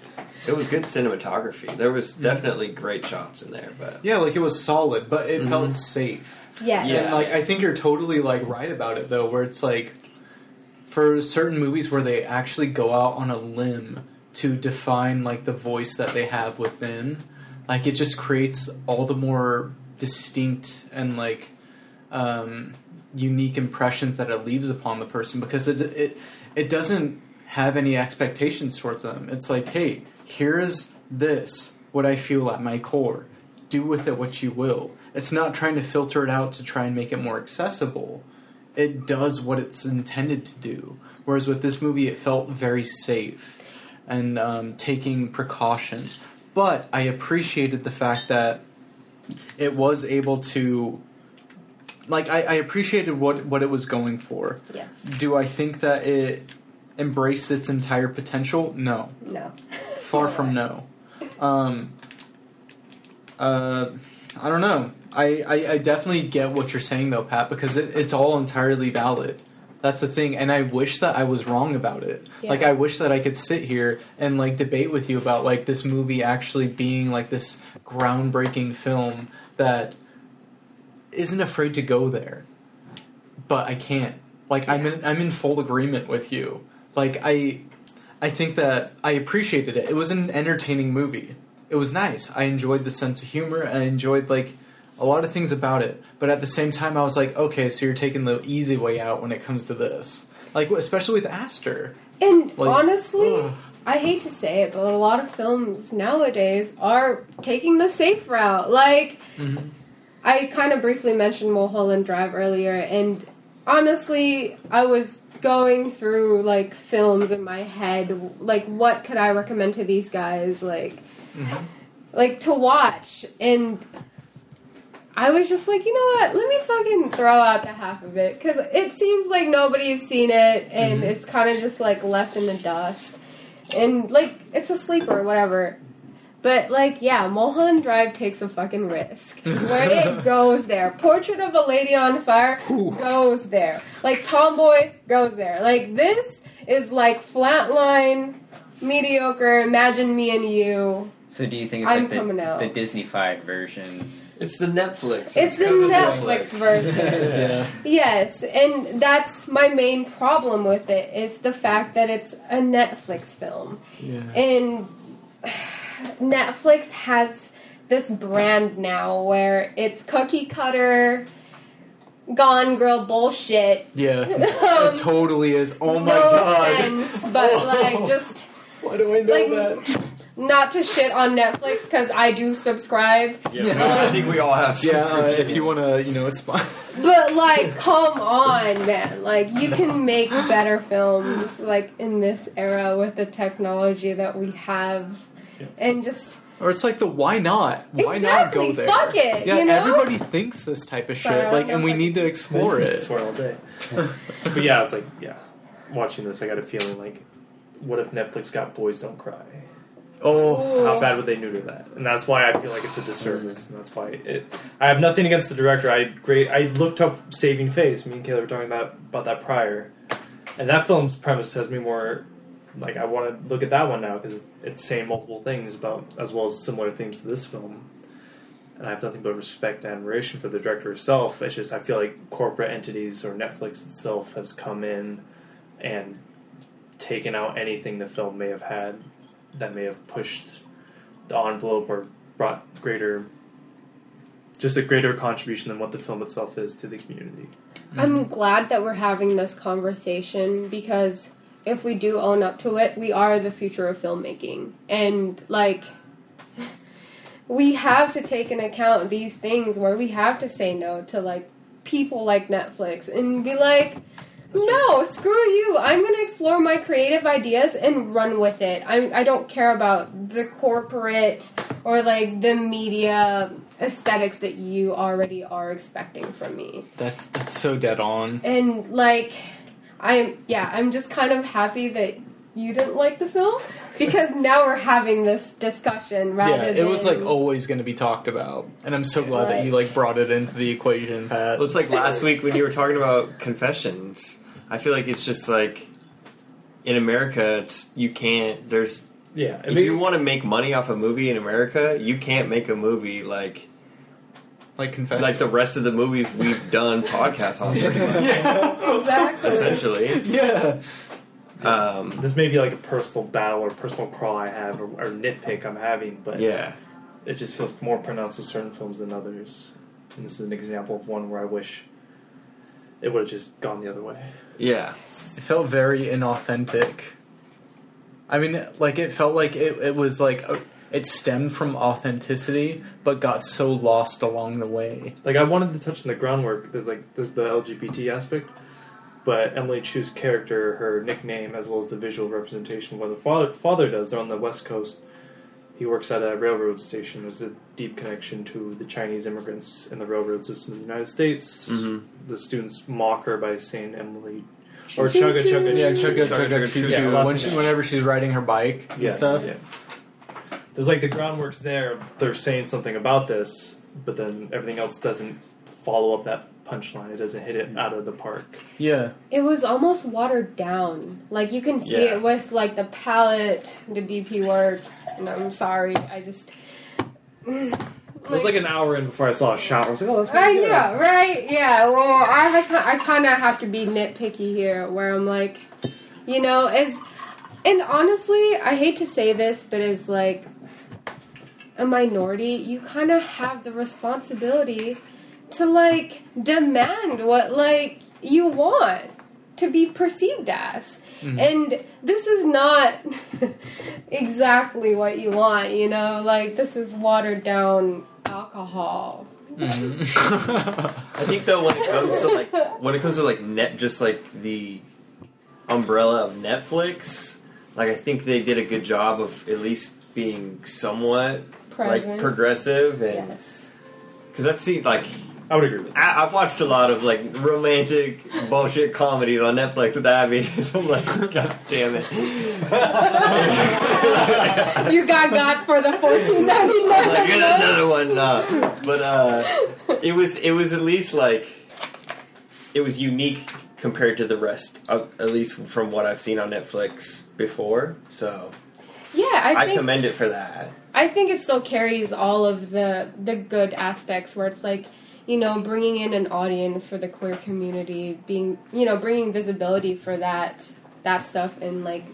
it was good cinematography. There was definitely great shots in there, but yeah, like it was solid, but it Mhm. felt safe. Yes. Yeah. And like I think you're totally like right about it though, where it's like for certain movies where they actually go out on a limb to define like the voice that they have within, like it just creates all the more distinct and like um, unique impressions that it leaves upon the person because it it it doesn't have any expectations towards them. It's like, hey, here's this what I feel at my core. Do with it what you will. It's not trying to filter it out to try and make it more accessible. It does what it's intended to do. Whereas with this movie, it felt very safe and um, taking precautions. But I appreciated the fact that it was able to like I, I appreciated what what it was going for. Yes. Do I think that it embraced its entire potential? No, No. far from no. Um, uh, I don't know. I, I, I definitely get what you're saying though, Pat, because it, it's all entirely valid. That's the thing, and I wish that I was wrong about it. Yeah. Like I wish that I could sit here and like debate with you about like this movie actually being like this groundbreaking film that isn't afraid to go there. But I can't. Like I'm in I'm in full agreement with you. Like I I think that I appreciated it. It was an entertaining movie. It was nice. I enjoyed the sense of humor and I enjoyed like a lot of things about it. But at the same time I was like, okay, so you're taking the easy way out when it comes to this. Like especially with Aster. And Like, honestly, ugh. I hate to say it, but a lot of films nowadays are taking the safe route. Like, Mm-hmm. I kind of briefly mentioned Mulholland Drive earlier, and honestly, I was going through like films in my head. Like, what could I recommend to these guys? Like, Mm-hmm. like to watch, and I was just like, you know what? Let me fucking throw out the half of it because it seems like nobody's seen it, and Mm-hmm. it's kind of just like left in the dust, and like it's a sleeper, whatever. But like, yeah, Mulholland Drive takes a fucking risk. Where it goes there. Portrait of a Lady on Fire goes there. Like Tomboy goes there. Like this is like flatline, mediocre. Imagine me and you. So do you think it's I'm like coming the, out. the Disney-fied version? It's the Netflix. It's the 'cause of Netflix version. Yeah. Yes, and that's my main problem with it. it is the fact that it's a Netflix film. Yeah. And Netflix has this brand now where it's cookie cutter, gone girl bullshit. Yeah. Um, it totally is. Oh my no god. offense, but like just Why do I know like that? not to shit on Netflix because I do subscribe. Yeah, I think we all have. Yeah, uh, if you want to, you know, spot. But like, come on, man! Like, you can make better films like in this era with the technology that we have, and just Or it's like the why not? Why not go there? fuck it, Yeah, you know? everybody thinks this type of shit, Sorry, like, and we need to explore it. Swear all day. but yeah, it's like yeah. Watching this, I got a feeling like, what if Netflix got Boys Don't Cry? Oh, How bad would they neuter that? And that's why I feel like it's a disservice, and that's why it. I have nothing against the director. I great. I looked up Saving Face. Me and Kayla were talking about about that prior, and that film's premise has me more like I want to look at that one now because it's saying multiple things about as well as similar themes to this film. And I have nothing but respect and admiration for the director herself. It's just I feel like corporate entities or Netflix itself has come in and taken out anything the film may have had that may have pushed the envelope or brought greater just a greater contribution than what the film itself is to the community. I'm glad that we're having this conversation because if we do own up to it, we are the future of filmmaking. And like we have to take into account these things where we have to say no to like people like Netflix and be like no, screw you. I'm going to explore my creative ideas and run with it. I I don't care about the corporate or like the media aesthetics that you already are expecting from me. that's that's so dead on. And like, I'm yeah, I'm just kind of happy that you didn't like the film because now we're having this discussion rather Yeah, it than was like always going to be talked about, and I'm so glad that you like brought it into the equation, Pat. Well, it's like last week when you were talking about confessions. I feel like it's just like in America, it's you can't. There's Yeah, if you want to make money off a movie in America, you can't make a movie like like confession. like the rest of the movies we've done podcasts on, pretty much, exactly. essentially. yeah, Um, this may be like a personal battle or personal crawl I have or, or nitpick I'm having, but yeah, it just feels more pronounced with certain films than others. And this is an example of one where I wish it would have just gone the other way. yeah. it felt very inauthentic. I mean, like it felt like it, it was like a, it stemmed from authenticity, but got so lost along the way. Like I wanted to touch on the groundwork. There's like there's the LGBT aspect, but Ellie Chu's character, her nickname, as well as the visual representation of what the father father does. They're on the west coast. He works at a railroad station. There's a deep connection to the Chinese immigrants in the railroad system of the United States. Mhm. The students mock her by saying Emily or chugga chugga Yeah, choo. chugga chugga, chugga whenever she's riding her bike and Yes, stuff. yes. There's like the groundwork's there. They're saying something about this, but then everything else doesn't follow up that punchline. It doesn't hit it mm. out of the park. Yeah. It was almost watered down. Like you can see Yeah. it with like the palette, the DP work. And I'm sorry, I just. It was like an hour in before I saw a shot. I was like, oh, that's I good. know, right? Yeah. Well, I I kind of have to be nitpicky here, where I'm like, you know, as and honestly, I hate to say this, but it's like a minority, you kind of have the responsibility to like demand what like you want to be perceived as. Mm-hmm. And this is not exactly what you want, you know? Like this is watered down alcohol. Mm-hmm. I think though when it comes to like when it comes to like net just like the umbrella of Netflix, like I think they did a good job of at least being somewhat Present. like progressive and Yes. because I've seen like I would agree with that. I, I've watched a lot of like romantic bullshit comedies on Netflix with Abby. I'm like, God damn it! you got got for the fourteen ninety like, get another one. No. But uh, it was it was at least like it was unique compared to the rest, of, at least from what I've seen on Netflix before. So Yeah, I I, think commend it for that. I think it still carries all of the the good aspects where it's like you know bringing in an audience for the queer community, being you know bringing visibility for that that stuff in like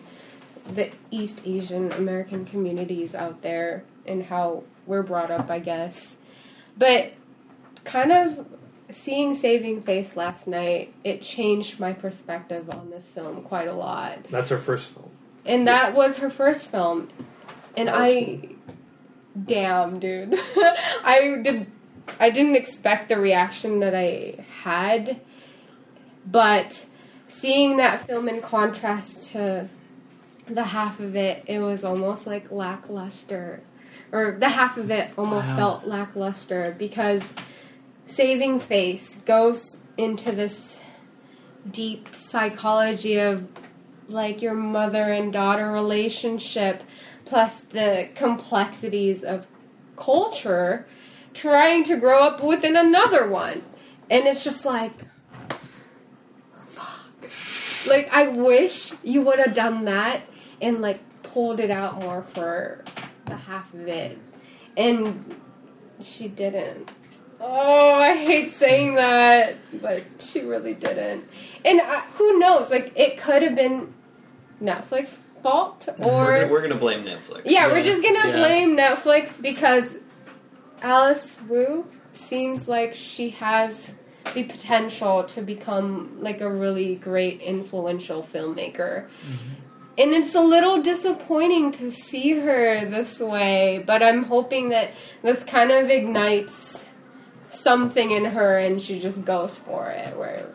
the East Asian American communities out there and how we're brought up, I guess. But kind of seeing Saving Face last night, it changed my perspective on this film quite a lot. That's her first film. And that was her first film. And I damn dude. I did I didn't expect the reaction that I had. But seeing that film in contrast to the half of it, it was almost like lackluster. Or the half of it almost Wow. felt lackluster because Saving Face goes into this deep psychology of like your mother and daughter relationship plus the complexities of culture trying to grow up within another one. And it's just like fuck. Like i wish you would have done that and like pulled it out more for the half of it. And she didn't. Oh, I hate saying that, but she really didn't. And I, who knows? Like, it could have been Netflix fault, or We're, gonna- we're gonna blame Netflix. yeah, Yeah, we're just gonna yeah. blame Netflix because Alice Wu seems like she has the potential to become like a really great influential filmmaker. Mm-hmm. And it's a little disappointing to see her this way, but I'm hoping that this kind of ignites something in her and she just goes for it where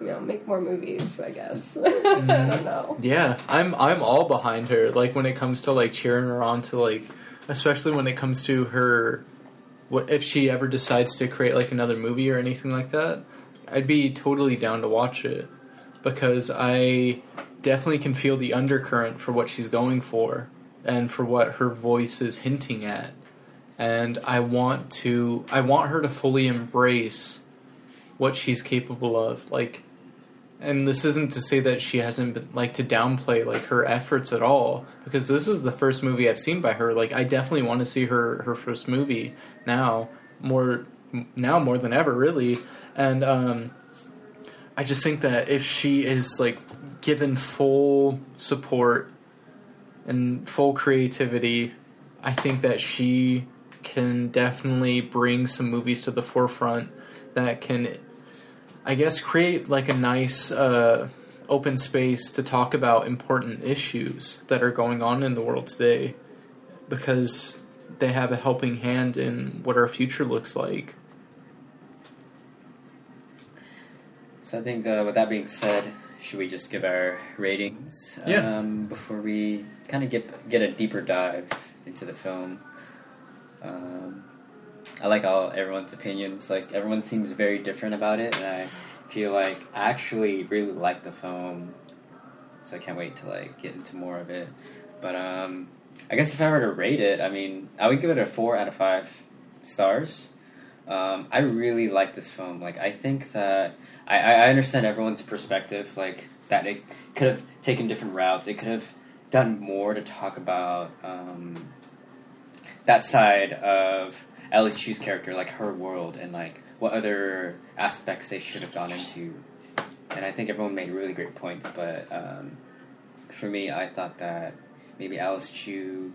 you know, make more movies, I guess. I mm-hmm. don't know. Yeah, I'm I'm all behind her. Like when it comes to like cheering her on to like, especially when it comes to her, what if she ever decides to create like another movie or anything like that, I'd be totally down to watch it because I definitely can feel the undercurrent for what she's going for and for what her voice is hinting at. And I want to I want her to fully embrace what she's capable of. Like and this isn't to say that she hasn't been like to downplay like her efforts at all because this is the first movie I've seen by her. Like I definitely want to see her her first movie now more now more than ever really. And um I just think that if she is like given full support and full creativity, I think that she can definitely bring some movies to the forefront that can I guess create like a nice uh, open space to talk about important issues that are going on in the world today because they have a helping hand in what our future looks like. So I think uh, with that being said, should we just give our ratings Yeah. um, before we kind of get get a deeper dive into the film? Um, I like all everyone's opinions. Like everyone seems very different about it, and I feel like I actually really like the film. So I can't wait to like get into more of it. But um, I guess if I were to rate it, I mean, I would give it a four out of five stars. Um, I really like this film. Like, I think that I, I understand everyone's perspective. Like that, it could have taken different routes. It could have done more to talk about um, that side of Alice Chu's character, like her world, and like what other aspects they should have gone into. And I think everyone made really great points. But um, for me, I thought that maybe Alice Chu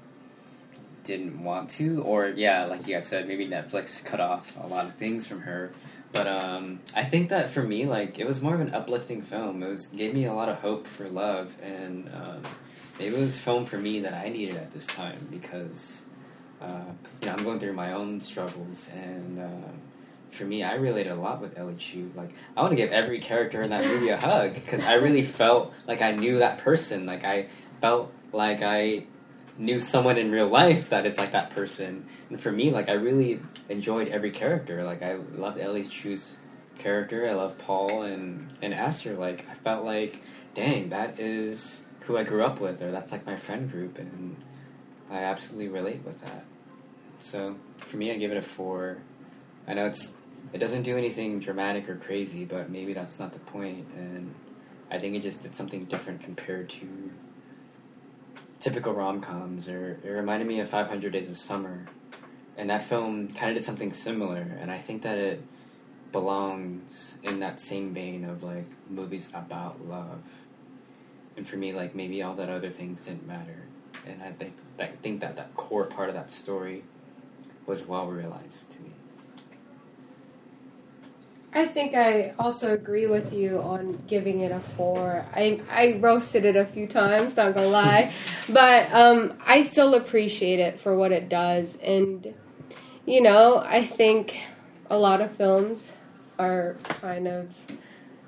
didn't want to, or yeah, like you guys said, maybe Netflix cut off a lot of things from her. But um, I think that for me, like it was more of an uplifting film. It was gave me a lot of hope for love, and um, it was film for me that I needed at this time because uh, you know I'm going through my own struggles, and uh, for me, I related a lot with Ellie Chu. Like I want to give every character in that movie a hug because I really felt like I knew that person. Like I felt like I knew someone in real life that is like that person. And for me, like I really enjoyed every character. Like I loved Ellie Chu's character. I love Paul and and Aster. Like I felt like, dang, that is who I grew up with, or that's like my friend group, and I absolutely relate with that. So for me, I give it a four. I know it's it doesn't do anything dramatic or crazy, but maybe that's not the point. and I think it just did something different compared to typical rom coms, or it reminded me of 500 Days of Summer, and that film kind of did something similar, and I think that it belongs in that same vein of like movies about love. And for me, like maybe all that other things didn't matter, and I think I think that that core part of that story was well realized to me. I think I also agree with you on giving it a four. I I roasted it a few times, not gonna lie, but um, I still appreciate it for what it does, and you know, I think a lot of films are kind of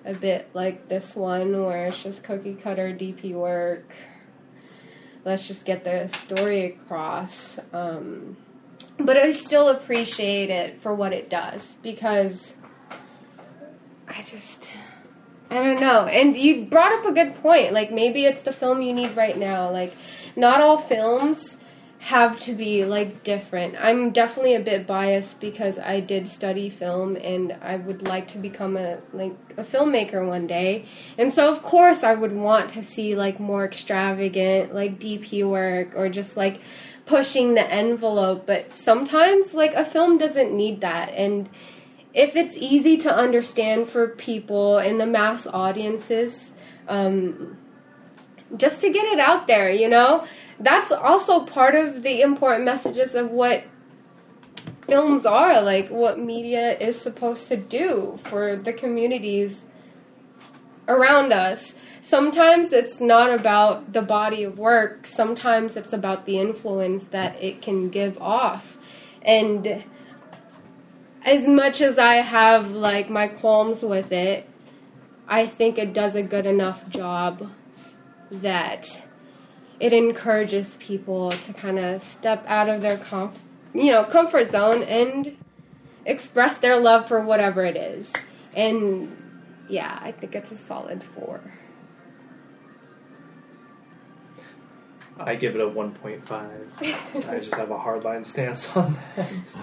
a bit like this one, where it's just cookie cutter DP work. Let's just get the story across. Um, but I still appreciate it for what it does because I just I don't know. And you brought up a good point. Like maybe it's the film you need right now. Like not all films have to be like different. I'm definitely a bit biased because I did study film and I would like to become a like a filmmaker one day. And so of course I would want to see like more extravagant like DP work or just like pushing the envelope, but sometimes like a film doesn't need that and if it's easy to understand for people in the mass audiences, um, just to get it out there, you know, that's also part of the important messages of what films are, like what media is supposed to do for the communities around us. Sometimes it's not about the body of work, sometimes it's about the influence that it can give off. And as much as I have like my qualms with it, I think it does a good enough job that it encourages people to kind of step out of their comf- you know comfort zone and express their love for whatever it is. And yeah, I think it's a solid 4. I give it a 1.5. I just have a hardline stance on that.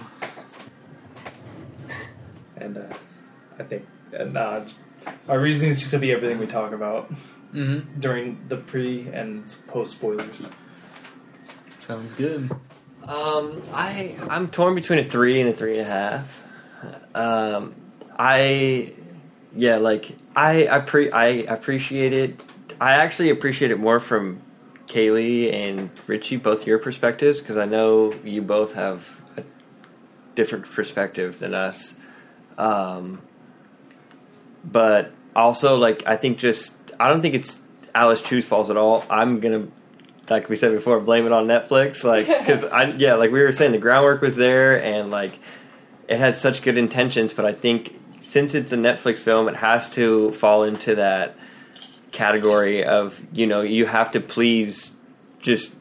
And uh, I think and, uh, our reasoning is just to be everything we talk about Mm-hmm. during the pre and post spoilers. Sounds good. Um, I I'm torn between a three and a three and a half. Um, I yeah, like I I pre I appreciate it. I actually appreciate it more from Kaylee and Richie, both your perspectives, because I know you both have a different perspective than us. Um, but also, like I think just I don't think it's Alice Chu's fault at all. I'm gonna like we said before, blame it on Netflix. Like, because I, yeah, like we were saying, the groundwork was there, and like it had such good intentions. But I think since it's a Netflix film, it has to fall into that category of you know you have to please just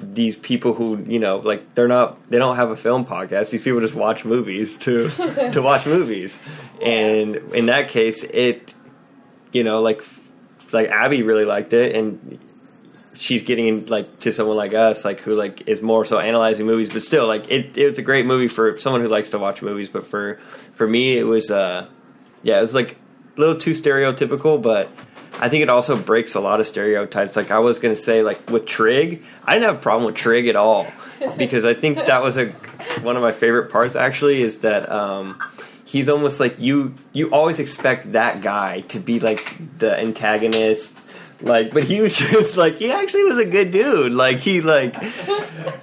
these people who you know like they're not they don't have a film podcast these people just watch movies to to watch movies and in that case it you know like like abby really liked it and she's getting in like to someone like us, like who like is more so analyzing movies, but still like it. It's a great movie for someone who likes to watch movies. But for for me, it was uh, yeah, it was like little too stereotypical, but. I think it also breaks a lot of stereotypes. Like I was gonna say, like with Trig, I didn't have a problem with Trig at all because I think that was a one of my favorite parts. Actually, is that um, he's almost like you. You always expect that guy to be like the antagonist, like, but he was just like he actually was a good dude. Like he like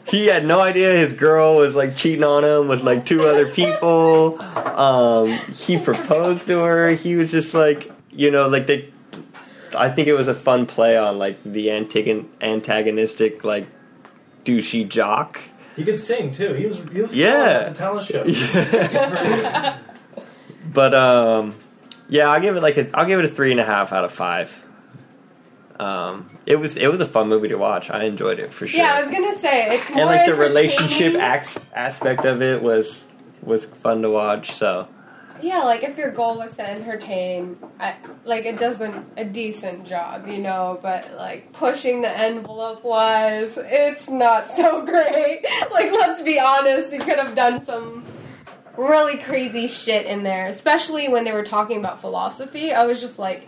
he had no idea his girl was like cheating on him with like two other people. Um, he proposed to her. He was just like you know like they. I think it was a fun play on like the antagon- antagonistic like douchey jock. He could sing too. He was he was Yeah. talent show. But um, yeah, I'll give it like a I'll give it a three and a half out of five. Um, it was it was a fun movie to watch. I enjoyed it for sure. Yeah, I was gonna say it's more and like the relationship entertaining. aspect of it was was fun to watch. So Yeah, like if your goal was to entertain, I, like it does an, a decent job, you know. But like pushing the envelope wise, it's not so great. like let's be honest, you could have done some really crazy shit in there, especially when they were talking about philosophy. I was just like,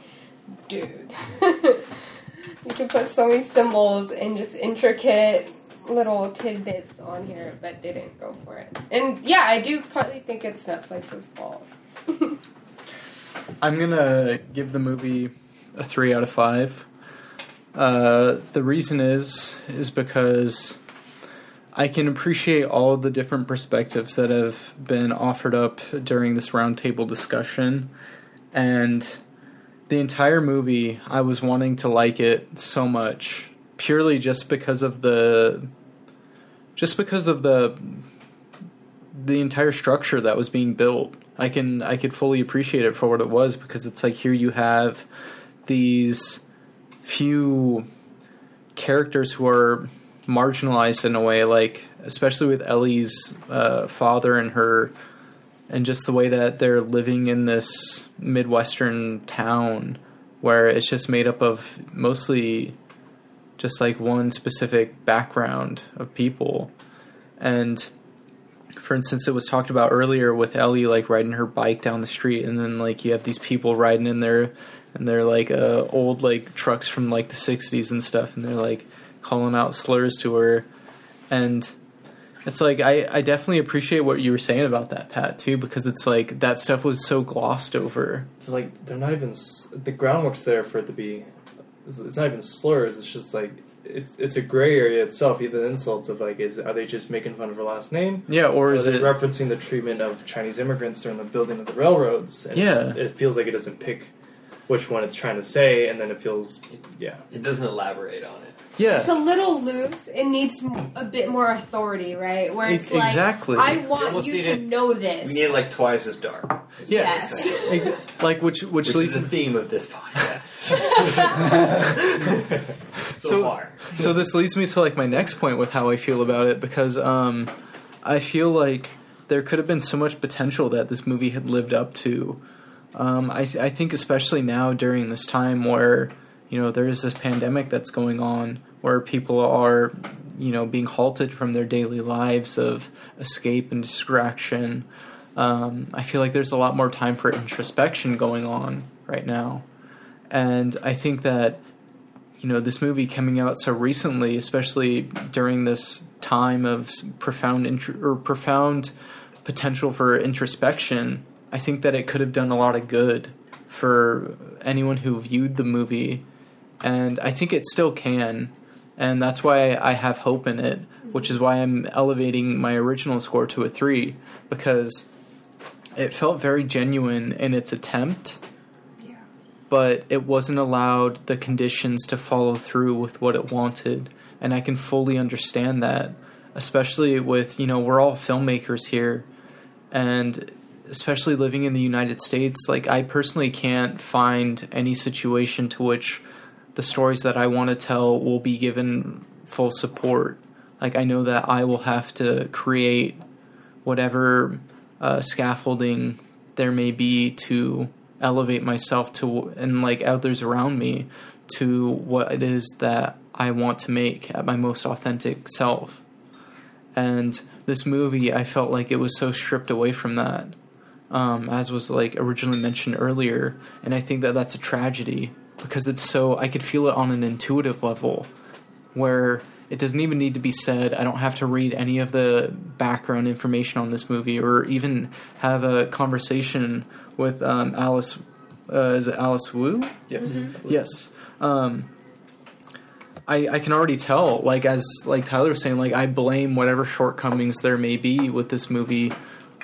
dude, you could put so many symbols and just intricate little tidbits on here, but didn't go for it. And yeah, I do partly think it's Netflix's fault. I'm gonna give the movie a three out of five. Uh, the reason is is because I can appreciate all the different perspectives that have been offered up during this roundtable discussion, and the entire movie I was wanting to like it so much purely just because of the just because of the the entire structure that was being built. I can I could fully appreciate it for what it was because it's like here you have these few characters who are marginalized in a way, like especially with Ellie's uh, father and her, and just the way that they're living in this midwestern town where it's just made up of mostly just like one specific background of people. And for instance, it was talked about earlier with Ellie like riding her bike down the street, and then like you have these people riding in their and they're like uh, old like trucks from like the '60s and stuff, and they're like calling out slurs to her, and it's like I I definitely appreciate what you were saying about that Pat too, because it's like that stuff was so glossed over. So like they're not even the groundwork's there for it to be. It's, it's not even slurs. It's just like it's it's a gray area itself. Either insults of like is are they just making fun of her last name? Yeah, or Or is is it it? referencing the treatment of Chinese immigrants during the building of the railroads? And Yeah. it feels like it doesn't pick which one it's trying to say, and then it feels yeah. it doesn't elaborate on it. It's a little loose. It needs a bit more authority, right? Where it's E- like, exactly. I want almost you to it- know this. We need it like twice as dark. is Yeah. Yes. saying. Like which which, Which leads is the theme of this podcast. so, So- far. so this leads me to like my next point with how I feel about it because um, I feel like there could have been so much potential that this movie had lived up to. Um, I, s- I think especially now during this time where you know there is this pandemic that's going on where people are you know being halted from their daily lives of escape and distraction. Um, I feel like there's a lot more time for introspection going on right now, and I think that you know this movie coming out so recently, especially during this time of profound intr- or profound potential for introspection, I think that it could have done a lot of good for anyone who viewed the movie, and I think it still can, and that's why I have hope in it, which is why I'm elevating my original score to a three because it felt very genuine in its attempt yeah. but it wasn't allowed the conditions to follow through with what it wanted and i can fully understand that especially with you know we're all filmmakers here and especially living in the united states like i personally can't find any situation to which the stories that i want to tell will be given full support like i know that i will have to create whatever uh, scaffolding there may be to elevate myself to and like others around me to what it is that I want to make at my most authentic self. And this movie, I felt like it was so stripped away from that, um, as was like originally mentioned earlier. And I think that that's a tragedy because it's so I could feel it on an intuitive level, where it doesn't even need to be said. I don't have to read any of the background information on this movie or even have a conversation with um, Alice. Uh, is it Alice Wu? Yes. Yes. Um, I I can already tell, like as like Tyler was saying, like I blame whatever shortcomings there may be with this movie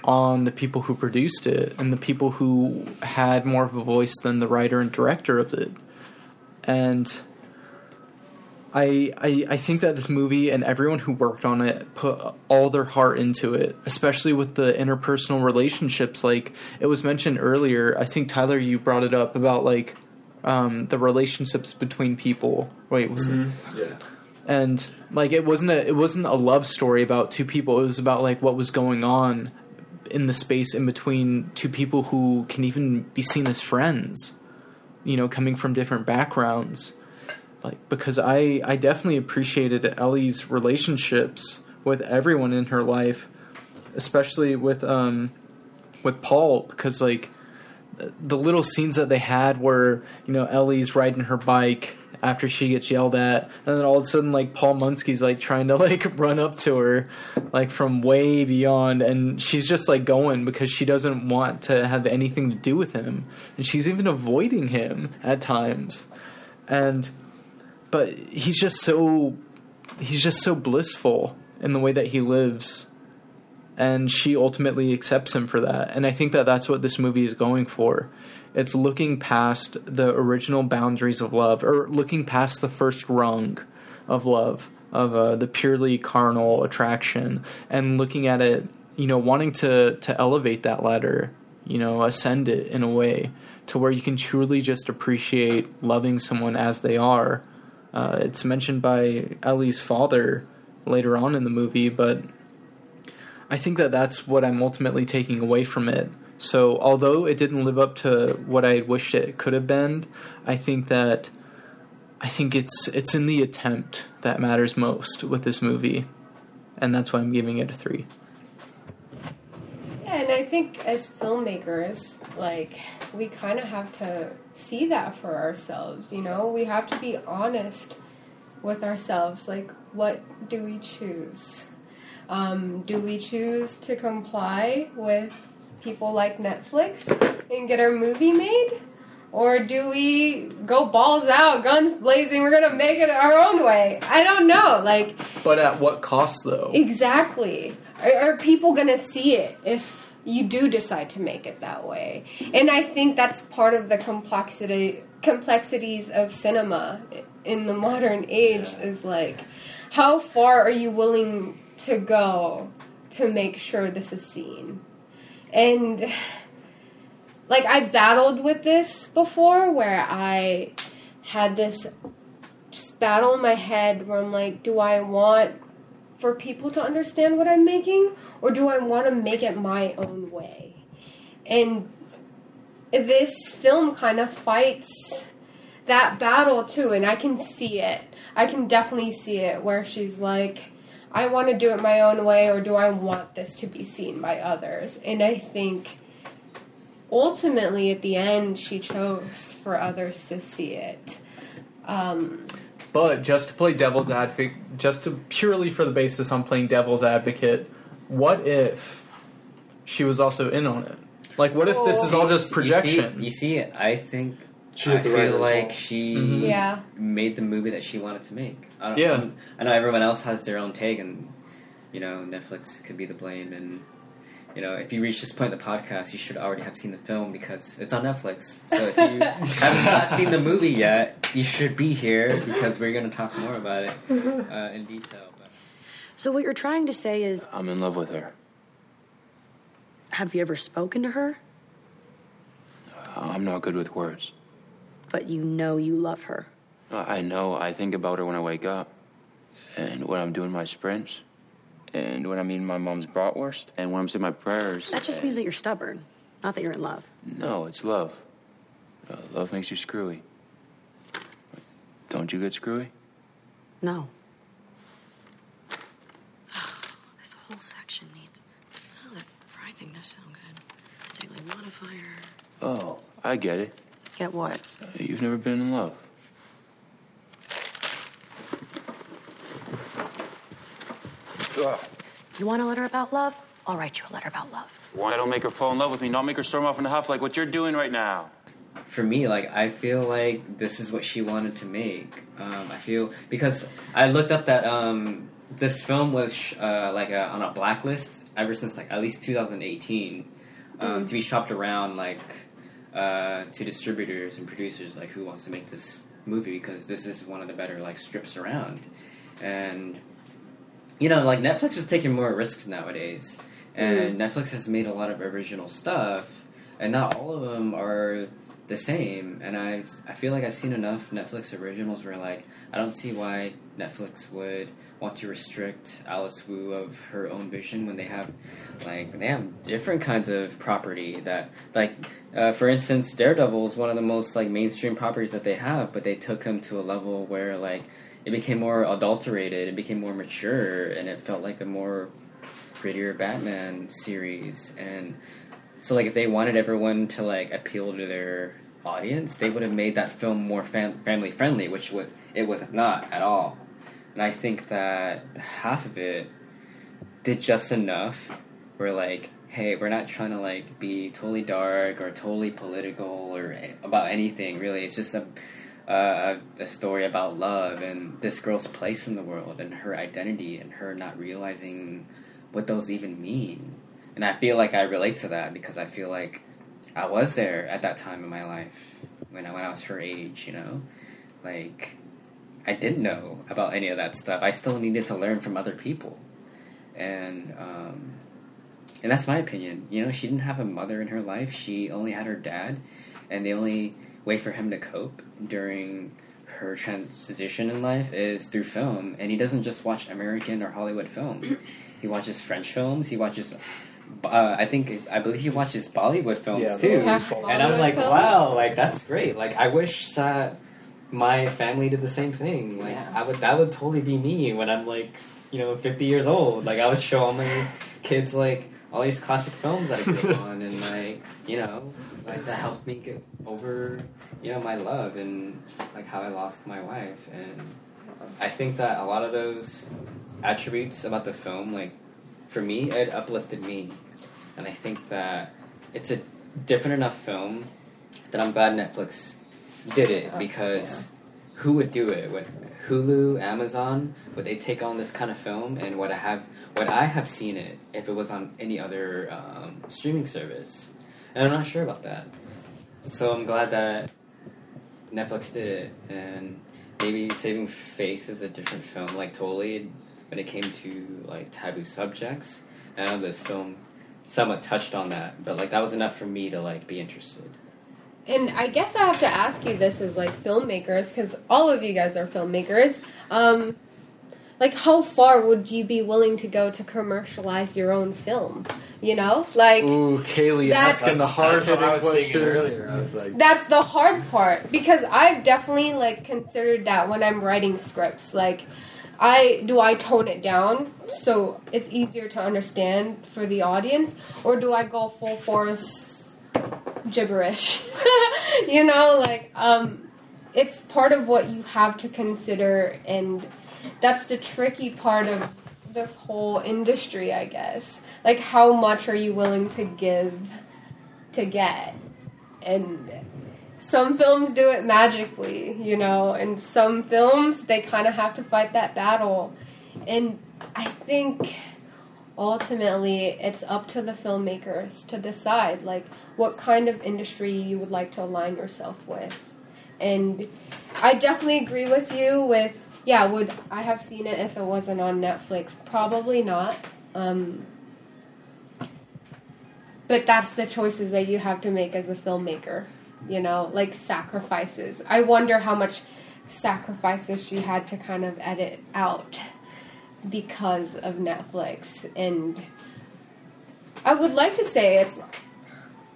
on the people who produced it and the people who had more of a voice than the writer and director of it. And I, I I think that this movie and everyone who worked on it put all their heart into it, especially with the interpersonal relationships. Like it was mentioned earlier, I think Tyler, you brought it up about like um, the relationships between people. Wait, was it? Yeah. and like it wasn't a it wasn't a love story about two people it was about like what was going on in the space in between two people who can even be seen as friends you know coming from different backgrounds. Like because i i definitely appreciated ellie's relationships with everyone in her life especially with um with paul because like the little scenes that they had where you know Ellie's riding her bike after she gets yelled at, and then all of a sudden like Paul Munsky's like trying to like run up to her, like from way beyond, and she's just like going because she doesn't want to have anything to do with him, and she's even avoiding him at times, and but he's just so he's just so blissful in the way that he lives and she ultimately accepts him for that. And I think that that's what this movie is going for. It's looking past the original boundaries of love, or looking past the first rung of love, of uh, the purely carnal attraction, and looking at it, you know, wanting to to elevate that ladder, you know, ascend it in a way to where you can truly just appreciate loving someone as they are. Uh, it's mentioned by Ellie's father later on in the movie, but I think that that's what I'm ultimately taking away from it. So, although it didn't live up to what I wished it could have been, I think that I think it's it's in the attempt that matters most with this movie, and that's why I'm giving it a three. Yeah, and I think as filmmakers, like, we kind of have to see that for ourselves, you know? We have to be honest with ourselves. Like, what do we choose? Um, do we choose to comply with people like Netflix and get our movie made? Or do we go balls out, guns blazing, we're gonna make it our own way? I don't know. Like, But at what cost, though? Exactly. Are, are people to see it if you do decide to make it that way? And I think that's part of the complexity complexities of cinema in the modern age is like how far are you willing to go to make sure this is seen? And like I battled with this before where I had this just battle in my head where I'm like, do I want for people to understand what I'm making, or do I want to make it my own way? And this film kind of fights that battle too, and I can see it. I can definitely see it where she's like, I want to do it my own way, or do I want this to be seen by others? And I think ultimately at the end, she chose for others to see it. Um, But just to play devil's advocate, just to purely for the basis on playing devil's advocate, what if she was also in on it? Like, what if this is all just projection? You see, you see I think She I the writer feel as like well. she Mhm. yeah. made the movie that she wanted to make. I don't, Yeah. I'm- I know everyone else has their own take, and you know Netflix could be the blame. And you know, if you reach this point in the podcast, you should already have seen the film because it's on Netflix. So if you have not seen the movie yet, you should be here because we're going to talk more about it uh, in detail. But So, what you're trying to say is I'm in love with her. have you ever spoken to her? I'm not good with words. But you know you love her. I know I think about her when I wake up, and when I'm doing my sprints, and when I'm eating my mom's bratwurst, and when I'm saying my prayers. That just means that you're stubborn, not that you're in love. No, it's love. Uh, love makes you screwy. Don't you get screwy? No. this whole section needs. Oh, that fry thing does sound good. Daily modifier. Oh, I get it. Get what? You've never been in love. Ugh. You want a letter about love? I'll write you a letter about love. Why don't make her fall in love with me, not make her storm off in a huff like what you're doing right now? for me, like I feel like this is what she wanted to make. Um, I feel because I looked up that um, this film was sh- uh, like a, on a blacklist ever since like at least 2018 um, to be shopped around like uh, to distributors and producers like who wants to make this movie because this is one of the better like strips around. And you know like Netflix is taking more risks nowadays. And Netflix has made a lot of original stuff and not all of them are the same. And I I feel like I've seen enough Netflix originals where like I don't see why Netflix would want to restrict Alice Wu of her own vision when they have like they have different kinds of property that like uh, for instance Daredevil is one of the most like mainstream properties that they have but they took him to a level where like it became more adulterated it became more mature and it felt like a more prettier Batman series and so like if they wanted everyone to like appeal to their audience, they would have made that film more fam- family friendly, which would it was not at all. And I think that half of it did just enough. Where like, hey, we're not trying to like be totally dark or totally political or about anything. Really, it's just a uh, a story about love and this girl's place in the world and her identity and her not realizing what those even mean. And I feel like I relate to that because I feel like I was there at that time in my life when I, when I was her age, you know? Like, I didn't know about any of that stuff. I still needed to learn from other people. And, um, and that's my opinion. You know, she didn't have a mother in her life. She only had her dad. And the only way for him to cope during her transition in life is through film. And he doesn't just watch American or Hollywood film. he watches French films. He watches uh, I think I believe he watches Bollywood films Yeah, too, Bollywood and I'm like, films? wow, like that's great. Like I wish that my family did the same thing. Like Yeah. I would, that would totally be me when I'm like, you know, 50 years old. Like I would show all my kids like all these classic films that I grew up on, and like, you know, like that helped me get over, you know, my love and like how I lost my wife, and I think that a lot of those attributes about the film, like for me, it uplifted me, and I think that it's a different enough film that I'm glad Netflix did it Oh, because who would do it? Hulu, Amazon, would they take on this kind of film? And would I have would I have seen it if it was on any other um, streaming service? And I'm not sure about that. So I'm glad that Netflix did it, and maybe Saving Face is a different film, like totally when it came to like taboo subjects. I know this film somewhat touched on that, but like that was enough for me to like be interested. And I guess I have to ask you this as like filmmakers, because all of you guys are filmmakers. Um, like, how far would you be willing to go to commercialize your own film? You know, like Ooh, Kaylee That's- asking the hard That's what hitting I was thinking questions. earlier. I was like, that's the hard part because I've definitely like considered that when I'm writing scripts. Like, I do I tone it down so it's easier to understand for the audience, or do I go full force gibberish? you know, like um, it's part of what you have to consider, and that's the tricky part of this whole industry, I guess. Like, how much are you willing to give to get? And some films do it magically, you know, and some films they kind of have to fight that battle. And I think ultimately it's up to the filmmakers to decide like what kind of industry you would like to align yourself with. And I definitely agree with you with yeah, would I have seen it if it wasn't on Netflix? Probably not. Um, but that's the choices that you have to make as a filmmaker you know like sacrifices i wonder how much sacrifices she had to kind of edit out because of netflix. And i would like to say it's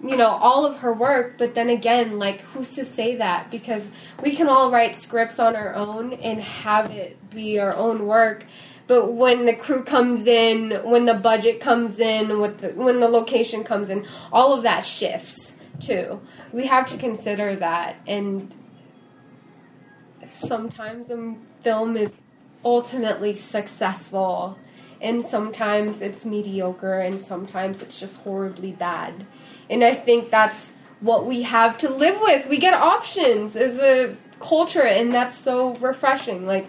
you know all of her work but then again like who's to say that? Because we can all write scripts on our own and have it be our own work but when the crew comes in when the budget comes in with the, when the location comes in all of that shifts too. We have to consider that and sometimes a film is ultimately successful. And sometimes it's mediocre and sometimes it's just horribly bad. And i think that's what we have to live with. We get options as a culture and that's so refreshing. Like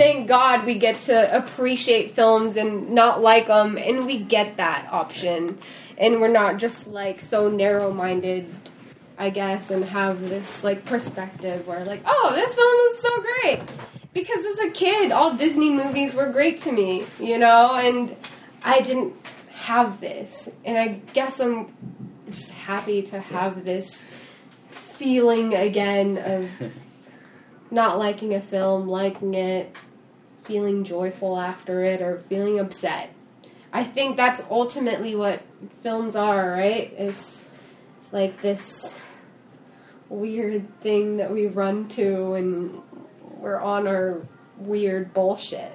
thank god we get to appreciate films and not like them and we get that option. And we're not just like so narrow minded I guess, and have this like perspective where like, oh, this film is so great. Because as a kid, all Disney movies were great to me, you know, and I didn't have this. And I guess I'm just happy to have this feeling again of not liking a film, liking it, feeling joyful after it, or feeling upset. I think that's ultimately what films are, right? Is like this weird thing that we run to and we're on our weird bullshit,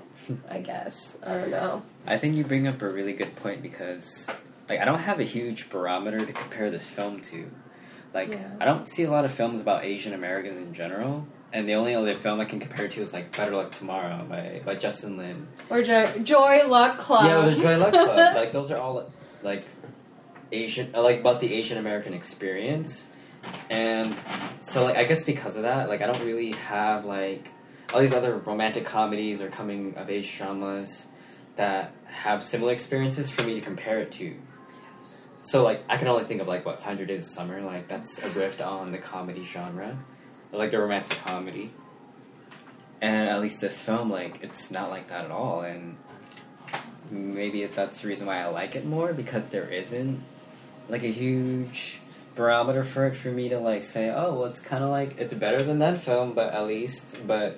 I guess. I don't know. I think you bring up a really good point because, like, I don't have a huge barometer to compare this film to. Like, Yeah. I don't see a lot of films about Asian Americans in general, and the only other film I can compare to is like Better Luck Tomorrow by by Justin Lin. Or jo- Joy Luck Club. Yeah, the Joy Luck Club. like, those are all like Asian, like about the Asian American experience, and so like I guess because of that, like I don't really have like all these other romantic comedies or coming of age dramas that have similar experiences for me to compare it to. So like I can only think of like what 500 Days of Summer, like that's a rift on the comedy genre, or, like the romantic comedy. And at least this film, like it's not like that at all, and maybe that's the reason why I like it more because there isn't like a huge barometer for it for me to like say, oh, well, it's kind of like it's better than that film, but at least, but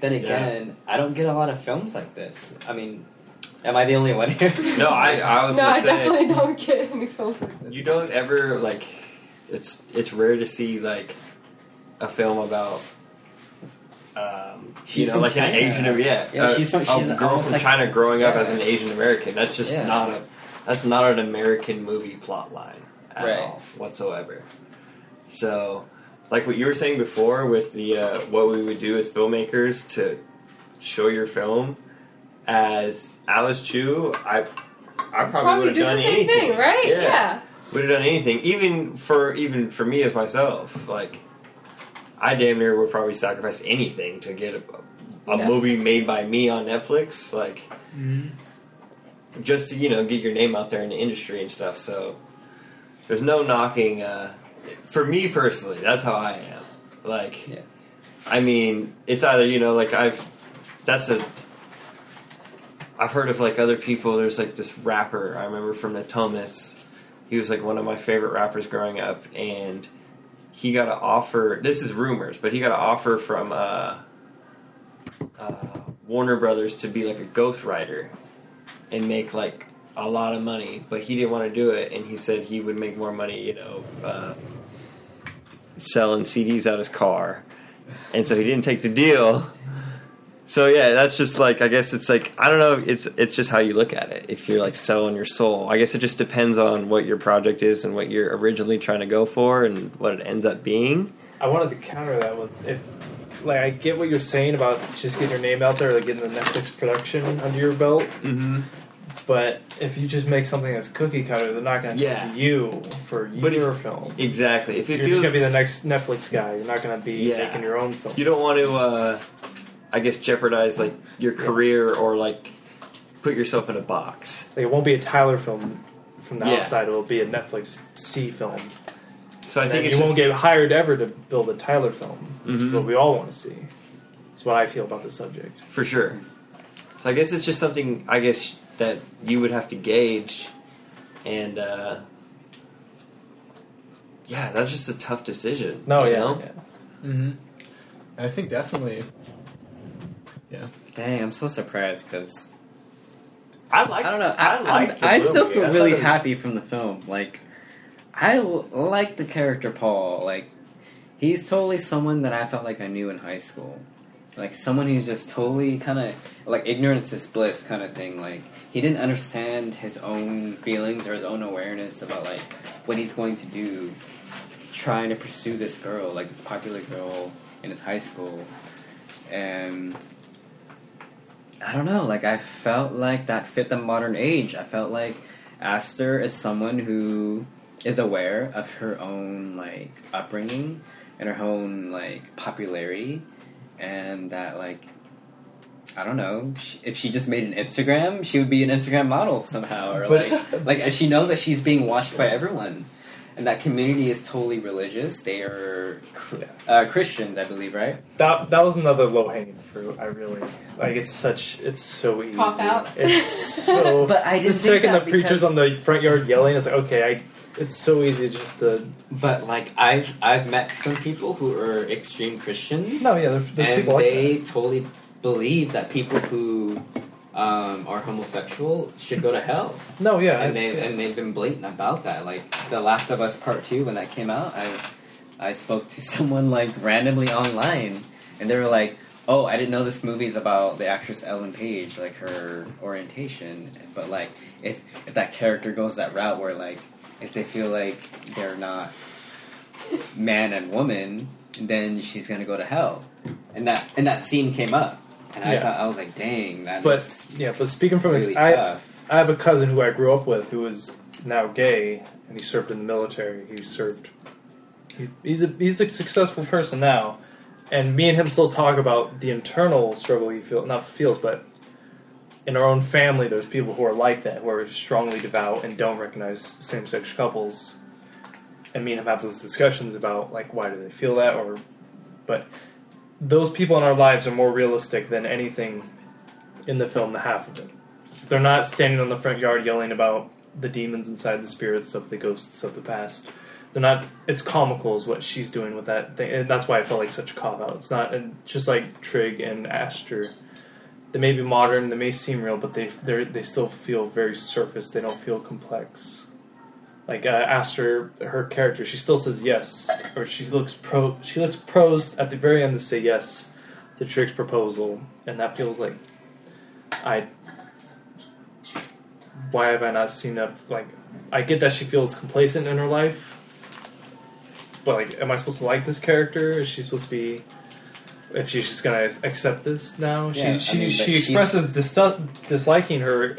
then again, I don't get a lot of films like this. I mean, am I the only one here? No, I, I was no, gonna I say definitely don't get any films like this. you don't ever like. It's it's rare to see like a film about. Um, She's you know, like China. an Asian, yeah, Yeah, uh, she's from- she's a girl from like- China growing up yeah. as an Asian American. That's just Yeah. not a that's not an American movie plot line at Right. all whatsoever. So, like what you were saying before with the uh, what we would do as filmmakers to show your film as Alice Chu, I I probably, Probably would have do done the same anything, thing, right? Yeah, Yeah. would have done anything, even for even for me as myself. Like, I damn near would probably sacrifice anything to get a, a movie made by me on Netflix. Like, just to you know get your name out there in the industry and stuff. So there's no knocking. Uh, for me personally, that's how I am. Like, Yeah. I mean, it's either you know, like I've that's a. I've heard of like other people. There's like this rapper I remember from Natomas. He was like one of my favorite rappers growing up, and he got an offer. This is rumors, but he got an offer from uh, uh, Warner Brothers to be like a ghostwriter and make like a lot of money, but he didn't want to do it, and he said he would make more money, you know, uh, selling CDs out of his car, and so he didn't take the deal. So yeah, that's just like I guess it's like I don't know. It's it's just how you look at it. If you're like selling your soul, I guess it just depends on what your project is and what you're originally trying to go for and what it ends up being. I wanted to counter that with if, like, I get what you're saying about just getting your name out there, like getting the Netflix production under your belt. Mm-hmm. But if you just make something that's cookie cutter, they're not going to Yeah. you for But your film. Exactly. If it You're feels just going to be the next Netflix guy. You're not going to be Yeah. making your own film. you don't want to, uh, I guess, jeopardize like your career or like put yourself in a box. Like, it won't be a Tyler film from the Yeah. outside. It will be a Netflix C film. So I And think you it's won't get hired ever to build a Tyler film, which is Mhm. what we all want to see. That's what I feel about the subject. For sure. So I guess it's just something I guess that you would have to gauge, and uh, yeah, that's just a tough decision. No, you yeah, know? yeah. Mm-hmm. I think definitely. Yeah. Dang, I'm so surprised because I like. I don't know. I I, like. I'm- the I still feel I really was- happy from the film. Like, I l- like the character Paul. Like, he's totally someone that I felt like I knew in high school. Like someone who's just totally kind of like ignorance is bliss kind of thing. Like he didn't understand his own feelings or his own awareness about like what he's going to do, trying to pursue this girl, like this popular girl in his high school, and I don't know. Like I felt like that fit the modern age. I felt like Aster is someone who is aware of her own like upbringing and her own like popularity, and that like I don't know sh- if she just made an Instagram, she would be an Instagram model somehow, or like like she knows that she's being watched by everyone. And that community is totally religious. They are uh, Christians, I believe, right? That that was another low hanging fruit. I really like. It's such. It's so easy. Cop out. It's so. But I the didn't think second that the preacher's on the front yard yelling, it's like okay, I. It's so easy just to. But like I've I've met some people who are extreme Christians. No, yeah, there's, there's and people like they that. totally believe that people who um, are homosexual should go to hell. No, yeah, and I- they and they've been blatant about that. Like The Last of Us Part Two, when that came out, I I spoke to someone like randomly online, and they were like, "Oh, I didn't know this movie's about the actress Ellen Page, like her orientation." But like, if if that character goes that route, where like if they feel like they're not man and woman, then she's gonna go to hell. And that and that scene came up, and I Yeah. thought I was like, "Dang, that But is yeah, but speaking from really I, tough." I have a cousin who I grew up with who is now gay, and he served in the military. He served. He's he's a he's a successful person now, and me and him still talk about the internal struggle he feel not feels, but in our own family, there's people who are like that, who are strongly devout and don't recognize same sex couples. And me and him have those discussions about like why do they feel that, or but those people in our lives are more realistic than anything in the film. The half of it, they're not standing on the front yard yelling about the demons inside the spirits of the ghosts of the past. They're not. It's comical, is what she's doing with that thing, and that's why I felt like such a cop out. It's not and just like Trig and Aster. They may be modern, they may seem real, but they they they still feel very surface. They don't feel complex. Like uh, Aster, her character, she still says yes, or she looks pro. She looks pros at the very end to say yes to Trig's proposal, and that feels like I. Why have I not seen that? Like, I get that she feels complacent in her life, but like, am I supposed to like this character? Is she supposed to be? If she's just gonna accept this now, Yeah, I she she mean, she expresses dis- disliking her,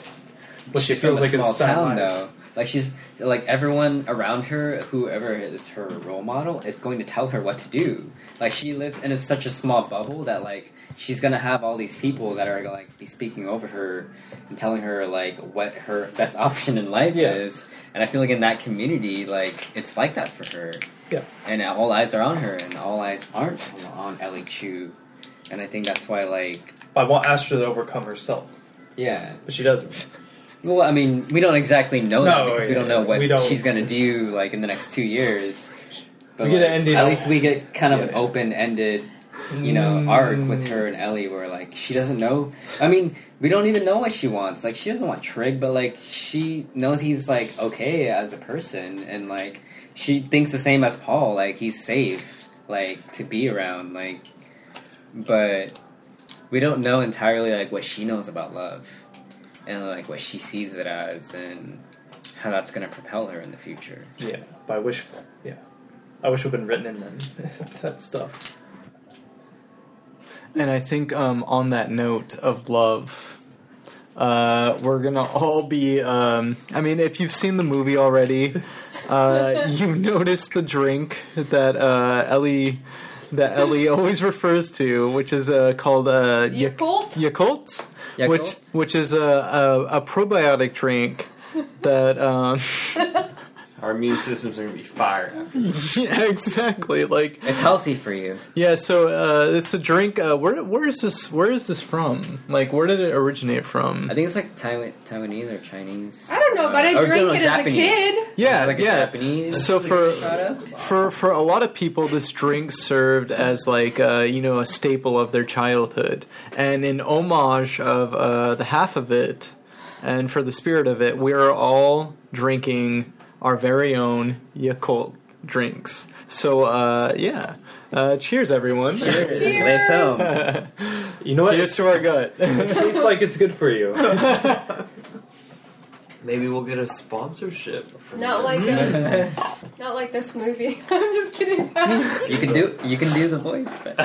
what she feels a like small is town, though. Like she's like everyone around her, whoever is her role model, is going to tell her what to do. Like she lives in a, such a small bubble that like she's gonna have all these people that are gonna like be speaking over her and telling her like what her best option in life Yeah. is. And I feel like in that community, like it's like that for her. Yeah. And all eyes are on her, and all eyes aren't on Ellie Chu. And I think that's why, like, I want Aster to overcome herself, yeah, but she doesn't. well, I mean, we don't exactly know that No, because we yeah, don't know what we don't- she's gonna do like in the next two years. But We get like, an ending At least we get kind of an Yeah. open-ended, you know, arc with mm. her and Ellie, where like she doesn't know. I mean, we don't even know what she wants. Like she doesn't want Trig, but like she knows he's like okay as a person, and like she thinks the same as Paul. Like he's safe, like to be around. Like, but we don't know entirely like what she knows about love and like what she sees it as and how that's going to propel her in the future. Yeah, but I wish, yeah, I wish it had been written in then that stuff. And I think um, on that note of love, uh, we're gonna all be. Um, I mean, if you've seen the movie already, uh, you noticed the drink that uh, Ellie that Ellie always refers to, which is uh, called uh, Yak- Yakult? Yakult, Yakult? which which is a, a, a probiotic drink that. Um, Our immune systems are going to be fired after this. yeah, exactly. Like It's healthy for you. Yeah, so uh, it's a drink. Uh, where where is this? Where is this from? Like, where did it originate from? I think it's like Taiwan, Taiwanese or Chinese. I don't know, but I or drank no, it as a Japanese. kid. Yeah, like a yeah. Japanese So for product? for for a lot of people, this drink served as like uh, you know a staple of their childhood, and in homage of uh, the half of it, and for the spirit of it, we are all drinking our very own Yakult drinks. So uh, yeah, uh, cheers everyone. Cheers. Great film. You know what? Cheers to our gut. It tastes like it's good for you. Maybe we'll get a sponsorship. From Not them. like uh, not like this movie. I'm just kidding. You can do you can do the voice. But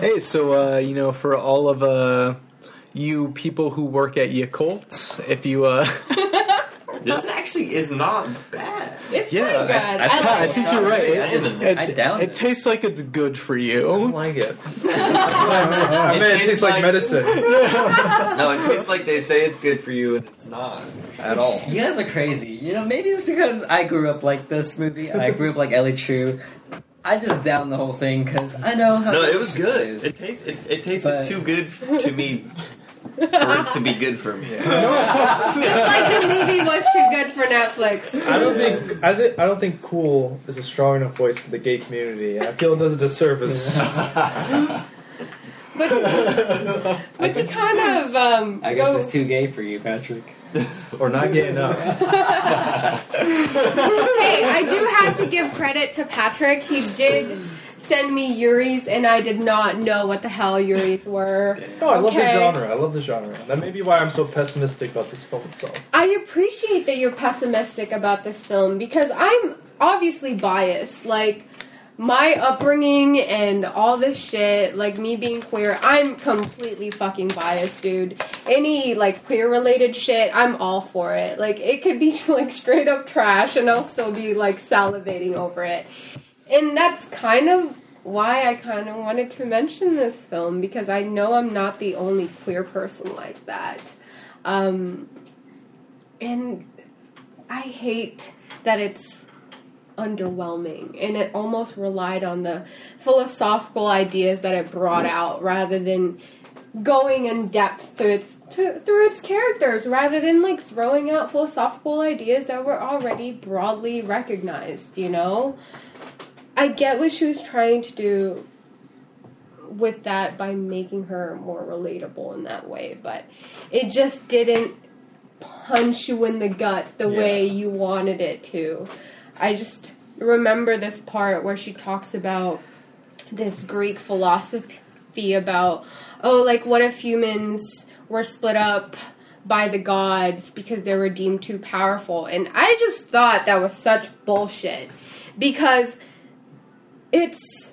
Hey, so uh, you know, for all of uh, you people who work at Yakult, if you uh, This actually is not bad. It's Yeah, pretty good. I- I, I- like I it. think you're right. I It, it's- I downed it it. tastes like it's good for you. I don't like it. It I mean, it tastes tastes like like- medicine. No, it tastes like they say it's good for you, and it's not at all. you guys are crazy. You know, maybe it's because I grew up like this movie. I grew up like Ellie Chu. I just down the whole thing because I know how. No, it was good. is. It tastes. It, it tasted But- too good to me for it to be good for me. Just like the movie was too good for Netflix. I don't think I, th- I don't think "cool" is a strong enough voice for the gay community. I feel it does a disservice. But, but to kind of um, I guess go- it's too gay for you, Patrick. or not gay enough. hey, I do have to give credit to Patrick. He did send me Yuri's, and I did not know what the hell Yuri's were. No, I love the genre. I love the genre. That may be why I'm so pessimistic about this film itself. I appreciate that you're pessimistic about this film because I'm obviously biased. Like, my upbringing and all this shit, like me being queer, I'm completely fucking biased, dude. Any, like, queer related shit, I'm all for it. Like, it could be, like, straight up trash, and I'll still be, like, salivating over it. And that's kind of why I kind of wanted to mention this film because I know I'm not the only queer person like that. Um, and I hate that it's underwhelming and it almost relied on the philosophical ideas that it brought out rather than going in depth through its to, through its characters rather than like throwing out philosophical ideas that were already broadly recognized you know i get what she was trying to do with that by making her more relatable in that way but it just didn't punch you in the gut the Yeah. way you wanted it to. I just remember this part where she talks about this Greek philosophy about, oh, like what if humans were split up by the gods because they were deemed too powerful? And I just thought that was such bullshit because it's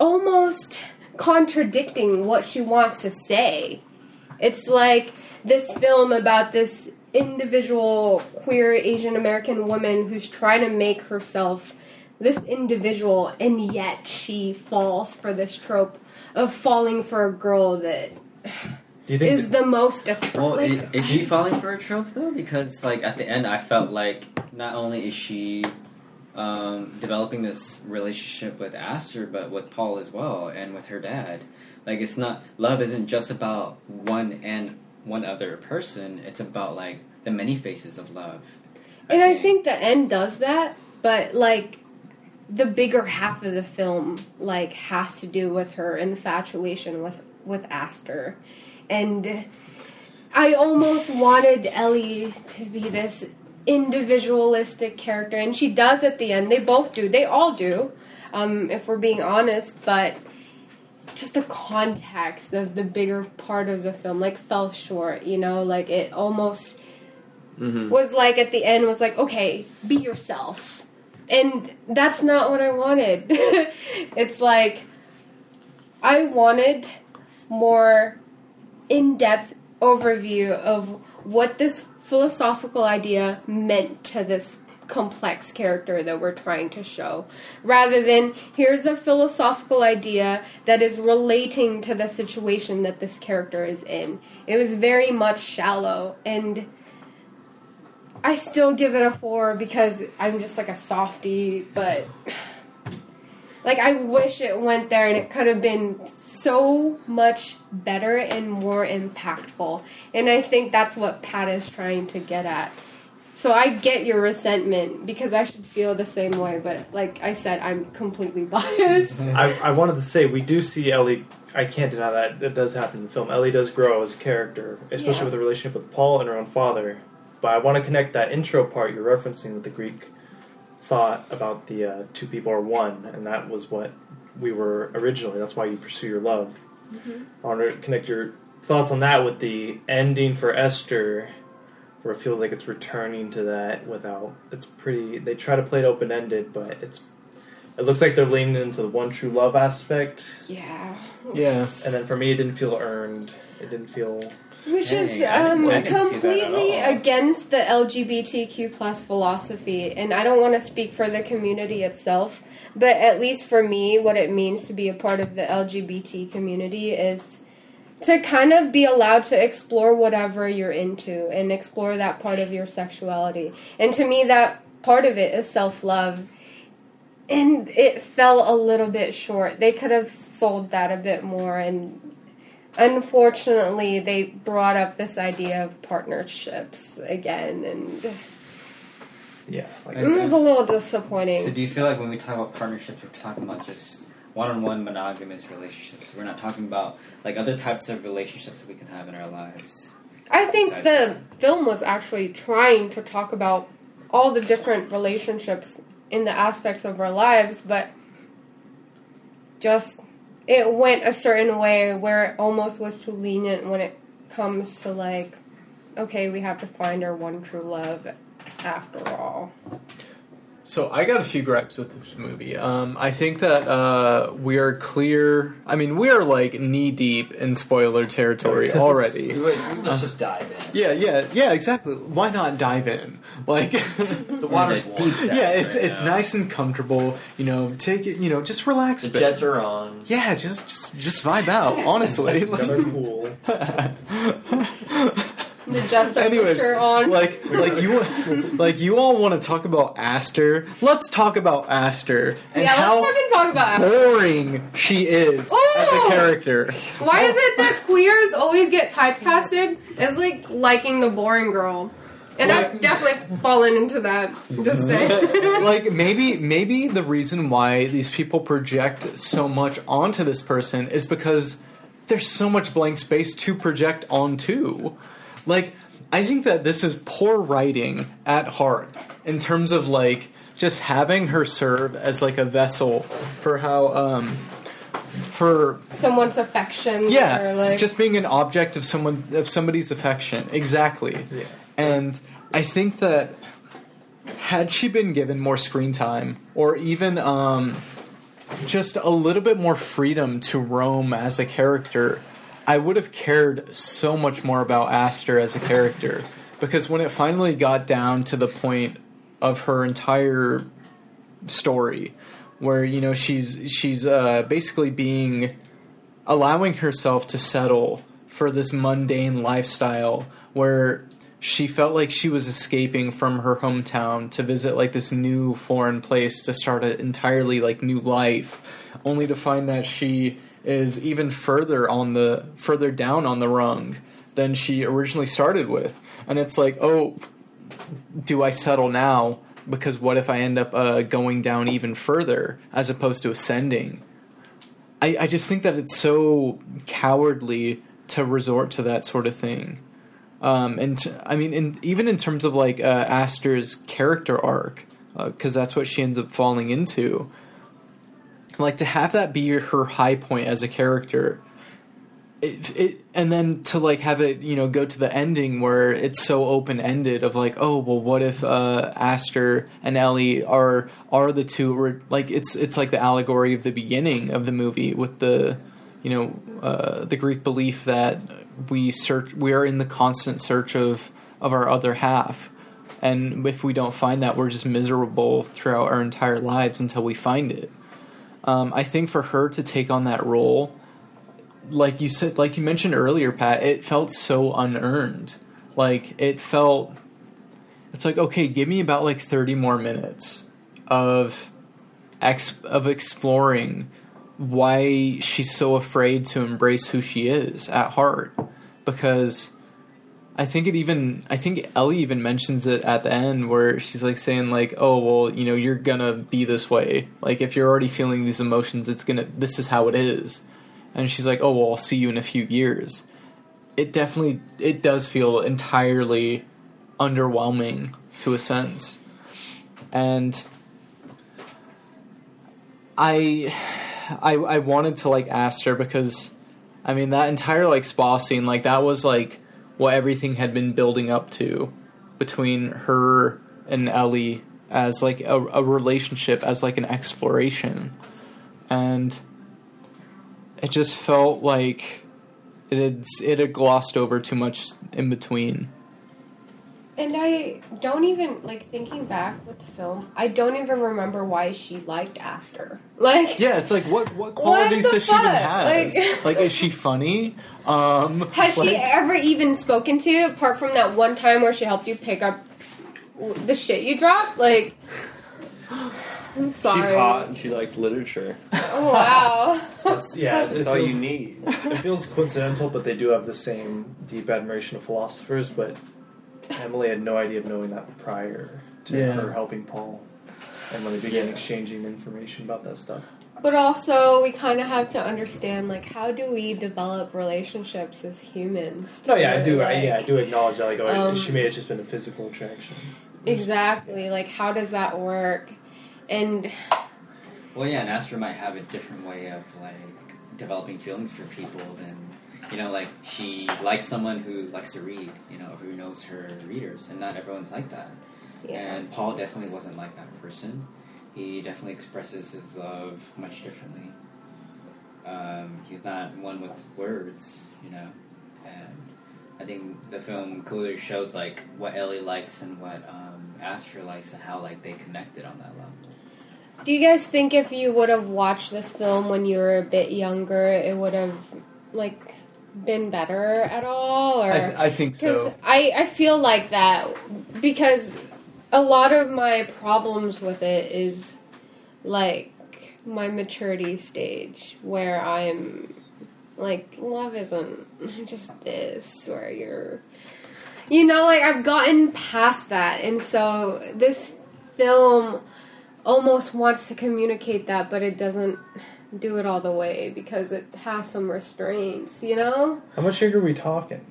almost contradicting what she wants to say. It's like this film about this individual queer Asian American woman who's trying to make herself this individual, and yet she falls for this trope of falling for a girl that Do you think is the most attractive. Well, like, i- is she falling for a trope though? Because like at the end, I felt like not only is she um, developing this relationship with Aster, but with Paul as well, and with her dad. Like it's not love isn't just about one and one other person. It's about like the many faces of love. And I think the end does that, but like the bigger half of the film like has to do with her infatuation with with Aster. And I almost wanted Ellie to be this individualistic character and she does at the end. They both do. They all do. Um, if we're being honest, but just the context of the bigger part of the film like fell short, you know, like it almost was like at the end was like okay be yourself and that's not what i wanted it's like i wanted more in-depth overview of what this philosophical idea meant to this complex character that we're trying to show. Rather than here's a philosophical idea that is relating to the situation that this character is in. It was very much shallow and I still give it a four because I'm just like a softie, but like I wish it went there and it could have been so much better and more impactful. And I think that's what Pat is trying to get at. So I get your resentment because I should feel the same way, but like I said, I'm completely biased. I, I wanted to say we do see Ellie. I can't deny that it does happen in the film. Ellie does grow as a character, especially Yeah. with the relationship with Paul and her own father. But I want to connect that intro part you're referencing with the Greek thought about the uh, two people are one, and that was what we were originally. That's why you pursue your love. I want to connect your thoughts on that with the ending for Aster, where it feels like it's returning to that without. It's pretty. They try to play it open ended, but it's. It looks like they're leaning into the one true love aspect, Yeah. Yeah. and then for me, it didn't feel earned. It didn't feel. Which is um, didn't- I didn't see that at completely against the LGBTQ plus philosophy, and I don't want to speak for the community itself, but at least for me, what it means to be a part of the LGBT community is to kind of be allowed to explore whatever you're into and explore that part of your sexuality. And to me, that part of it is self love. And it fell a little bit short. They could have sold that a bit more and unfortunately they brought up this idea of partnerships again and Yeah, like it was a uh, little disappointing. So do you feel like when we talk about partnerships, we're talking about just one-on-one monogamous relationships? We're not talking about like other types of relationships that we can have in our lives. i think the that. film was actually trying to talk about all the different relationships in the aspects of our lives but just it went a certain way where it almost was too lenient when it comes to like okay we have to find our one true love after all So I got a few gripes with this movie. Um, I think that uh, we are clear. I mean, we are like knee deep in spoiler territory already. Let's just dive in. Yeah, yeah, yeah. Exactly. Why not dive in? Like, The water's Deep warm. dive yeah, it's right it's now. nice and comfortable. You know, take it. You know, just relax. a The bit. jets are on. Yeah, just just just vibe out. Honestly. Like- they're cool. The jets Anyways, on like like you like you all want to talk about Aster. Let's talk about Aster and yeah how let's fucking talk about it. boring she is as a Oh! character. Why is it that queers always get typecasted as like liking the boring girl? And I've definitely fallen into that. Just saying. like maybe maybe the reason why these people project so much onto this person is because there's so much blank space to project onto. Like I think that this is poor writing at heart in terms of like just having her serve as like a vessel for how um for Someone's affection. yeah Or like, just being an object of someone of somebody's affection exactly Yeah. and i think that had she been given more screen time or even um just a little bit more freedom to roam as a character i would have cared so much more about aster as a character because when it finally got down to the point of her entire story where you know she's she's uh, basically being allowing herself to settle for this mundane lifestyle where she felt like she was escaping from her hometown to visit like this new foreign place to start an entirely like new life only to find that she is even further on the further down on the rung than she originally started with and it's like oh do I settle now? Because what if I end up uh, going down even further as opposed to ascending? I, I just think that it's so cowardly to resort to that sort of thing. Um, and t- I mean, in, even in terms of like uh, Aster's character arc, because that's what she ends up falling into. Like to have that be her high point as a character, it, it and then to like have it you know go to the ending where it's so open ended of like oh well what if uh Aster and Ellie are are the two or like it's it's like the allegory of the beginning of the movie with the you know uh the Greek belief that we search we are in the constant search of of our other half. And if we don't find that we're just miserable throughout our entire lives until we find it um, I think for her to take on that role like you said like you mentioned earlier pat it felt so unearned. Like it felt it's like okay give me about like 30 more minutes of ex- of exploring why she's so afraid to embrace who she is at heart. Because I think it even I think Ellie even mentions it at the end where she's like saying like oh well you know you're gonna be this way. Like if you're already feeling these emotions it's gonna this is how it is. And she's like oh well I'll see you in a few years. It definitely it does feel entirely underwhelming to a sense. And I I I wanted to like ask her because I mean that entire like spa scene like that was like what everything had been building up to between her and Ellie as like a, a relationship as like an exploration. And it just felt like it had it had glossed over too much in between And I don't even like thinking back with the film. I don't even remember why she liked Aster. Like, yeah it's like what what qualities the does she even fuck? has Like- like, is she funny um has she ever even spoken to you apart from that one time where she helped you pick up the shit you dropped? Like, I'm sorry. She's hot and she likes literature. Oh wow. That's, yeah, it That's all feels, you need. it feels coincidental, but they do have the same deep admiration of philosophers. But Emily had no idea of knowing that prior to Yeah. her helping Paul, and when they began exchanging information about that stuff. But also, we kind of have to understand, like, how do we develop relationships as humans? Oh yeah, I do. Like, I, yeah, I do acknowledge that. Like, oh, Um, she may have just been a physical attraction. Exactly. Like, how does that work? And Well, yeah, and Aster might have a different way of like developing feelings for people than you know, like she likes someone who likes to read, you know, who knows her readers, and not everyone's like that. yeah, And Paul definitely wasn't like that person. He definitely expresses his love much differently. Um, he's not one with words, you know, and I think the film clearly shows like what Ellie likes and what um, Aster likes and how like they connected on that level. do you guys think if you would have watched this film when you were a bit younger, it would have like been better at all? Or I, th- I think Because so I, I feel like that because a lot of my problems with it is like my maturity stage where I'm like love isn't just this where you're you know like I've gotten past that and so this film almost wants to communicate that but it doesn't do it all the way because it has some restraints you know How much younger are we talking?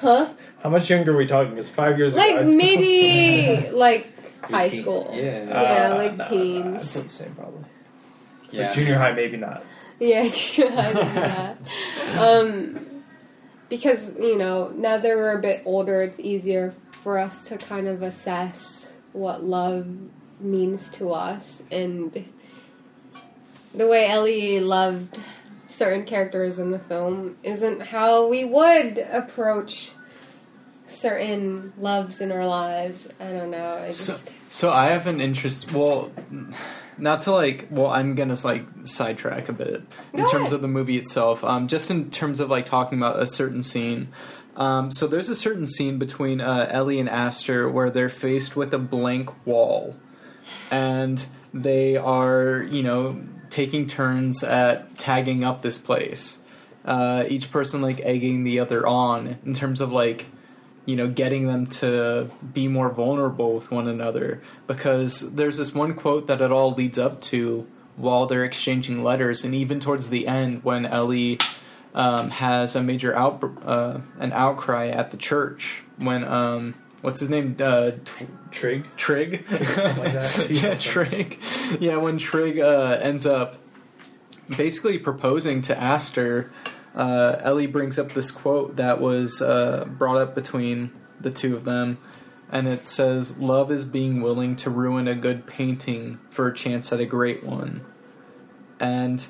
huh How much younger are we talking? Because five years like I'd maybe like high Teen- school. Yeah. Yeah, Uh, like no, no, teens. I'd the same probably. Yeah. But junior high, maybe not. Yeah, sure. yeah. Um, because you know now that we're a bit older, it's easier for us to kind of assess what love means to us, and the way Ellie loved certain characters in the film isn't how we would approach certain loves in our lives. I don't know. I just So, so I have an interest. Well, not to like. Well, I'm gonna like sidetrack a bit in Go terms ahead. of the movie itself. Um, just in terms of like talking about a certain scene. Um, so there's a certain scene between uh, Ellie and Aster where they're faced with a blank wall, and they are you know taking turns at tagging up this place. Uh, each person like egging the other on in terms of like you know, getting them to be more vulnerable with one another. Because there's this one quote that it all leads up to while they're exchanging letters, and even towards the end when Ellie um, has a major out uh, an outcry at the church when um, what's his name uh, T- Trig. Trig, Something like that. yeah. Trig, yeah, when Trig uh, ends up basically proposing to Aster, uh, Ellie brings up this quote that was uh, brought up between the two of them, and it says, "Love is being willing to ruin a good painting for a chance at a great one." And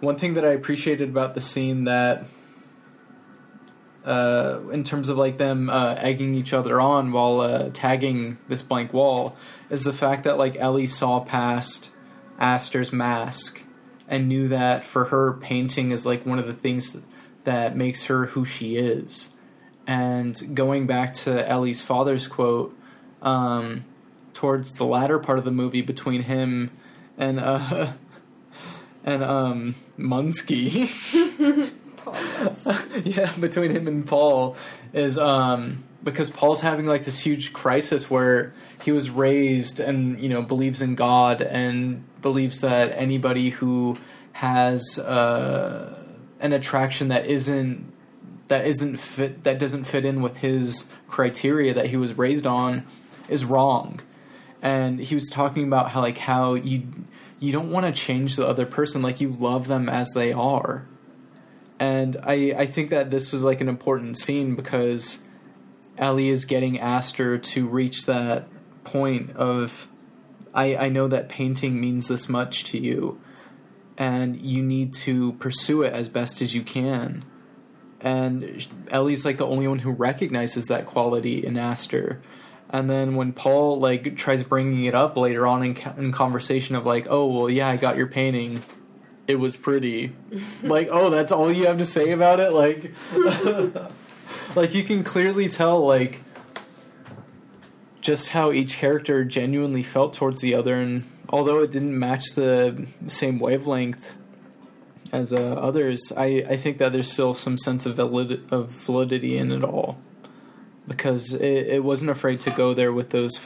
one thing that I appreciated about the scene that. Uh, in terms of like them uh, egging each other on while uh, tagging this blank wall, is the fact that like Ellie saw past Aster's mask and knew that for her painting is like one of the things that, makes her who she is. And going back to Ellie's father's quote, um, towards the latter part of the movie between him and uh and um Munsky. yeah, between him and Paul is um because Paul's having like this huge crisis where he was raised and you know believes in God and believes that anybody who has uh, an attraction that isn't that isn't fit that doesn't fit in with his criteria that he was raised on is wrong. And he was talking about how like how you you don't want to change the other person like you love them as they are. And I I think that this was like an important scene because Ellie is getting Aster to reach that point of I, I know that painting means this much to you and you need to pursue it as best as you can. And Ellie's like the only one who recognizes that quality in Aster. And then when Paul like tries bringing it up later on in, in conversation of like, oh well, yeah, I got your painting. It was pretty. like, oh, that's all you have to say about it. Like, like you can clearly tell like just how each character genuinely felt towards the other, and although it didn't match the same wavelength as uh, others, I, I think that there's still some sense of, valid- of validity in it all because it, it wasn't afraid to go there with those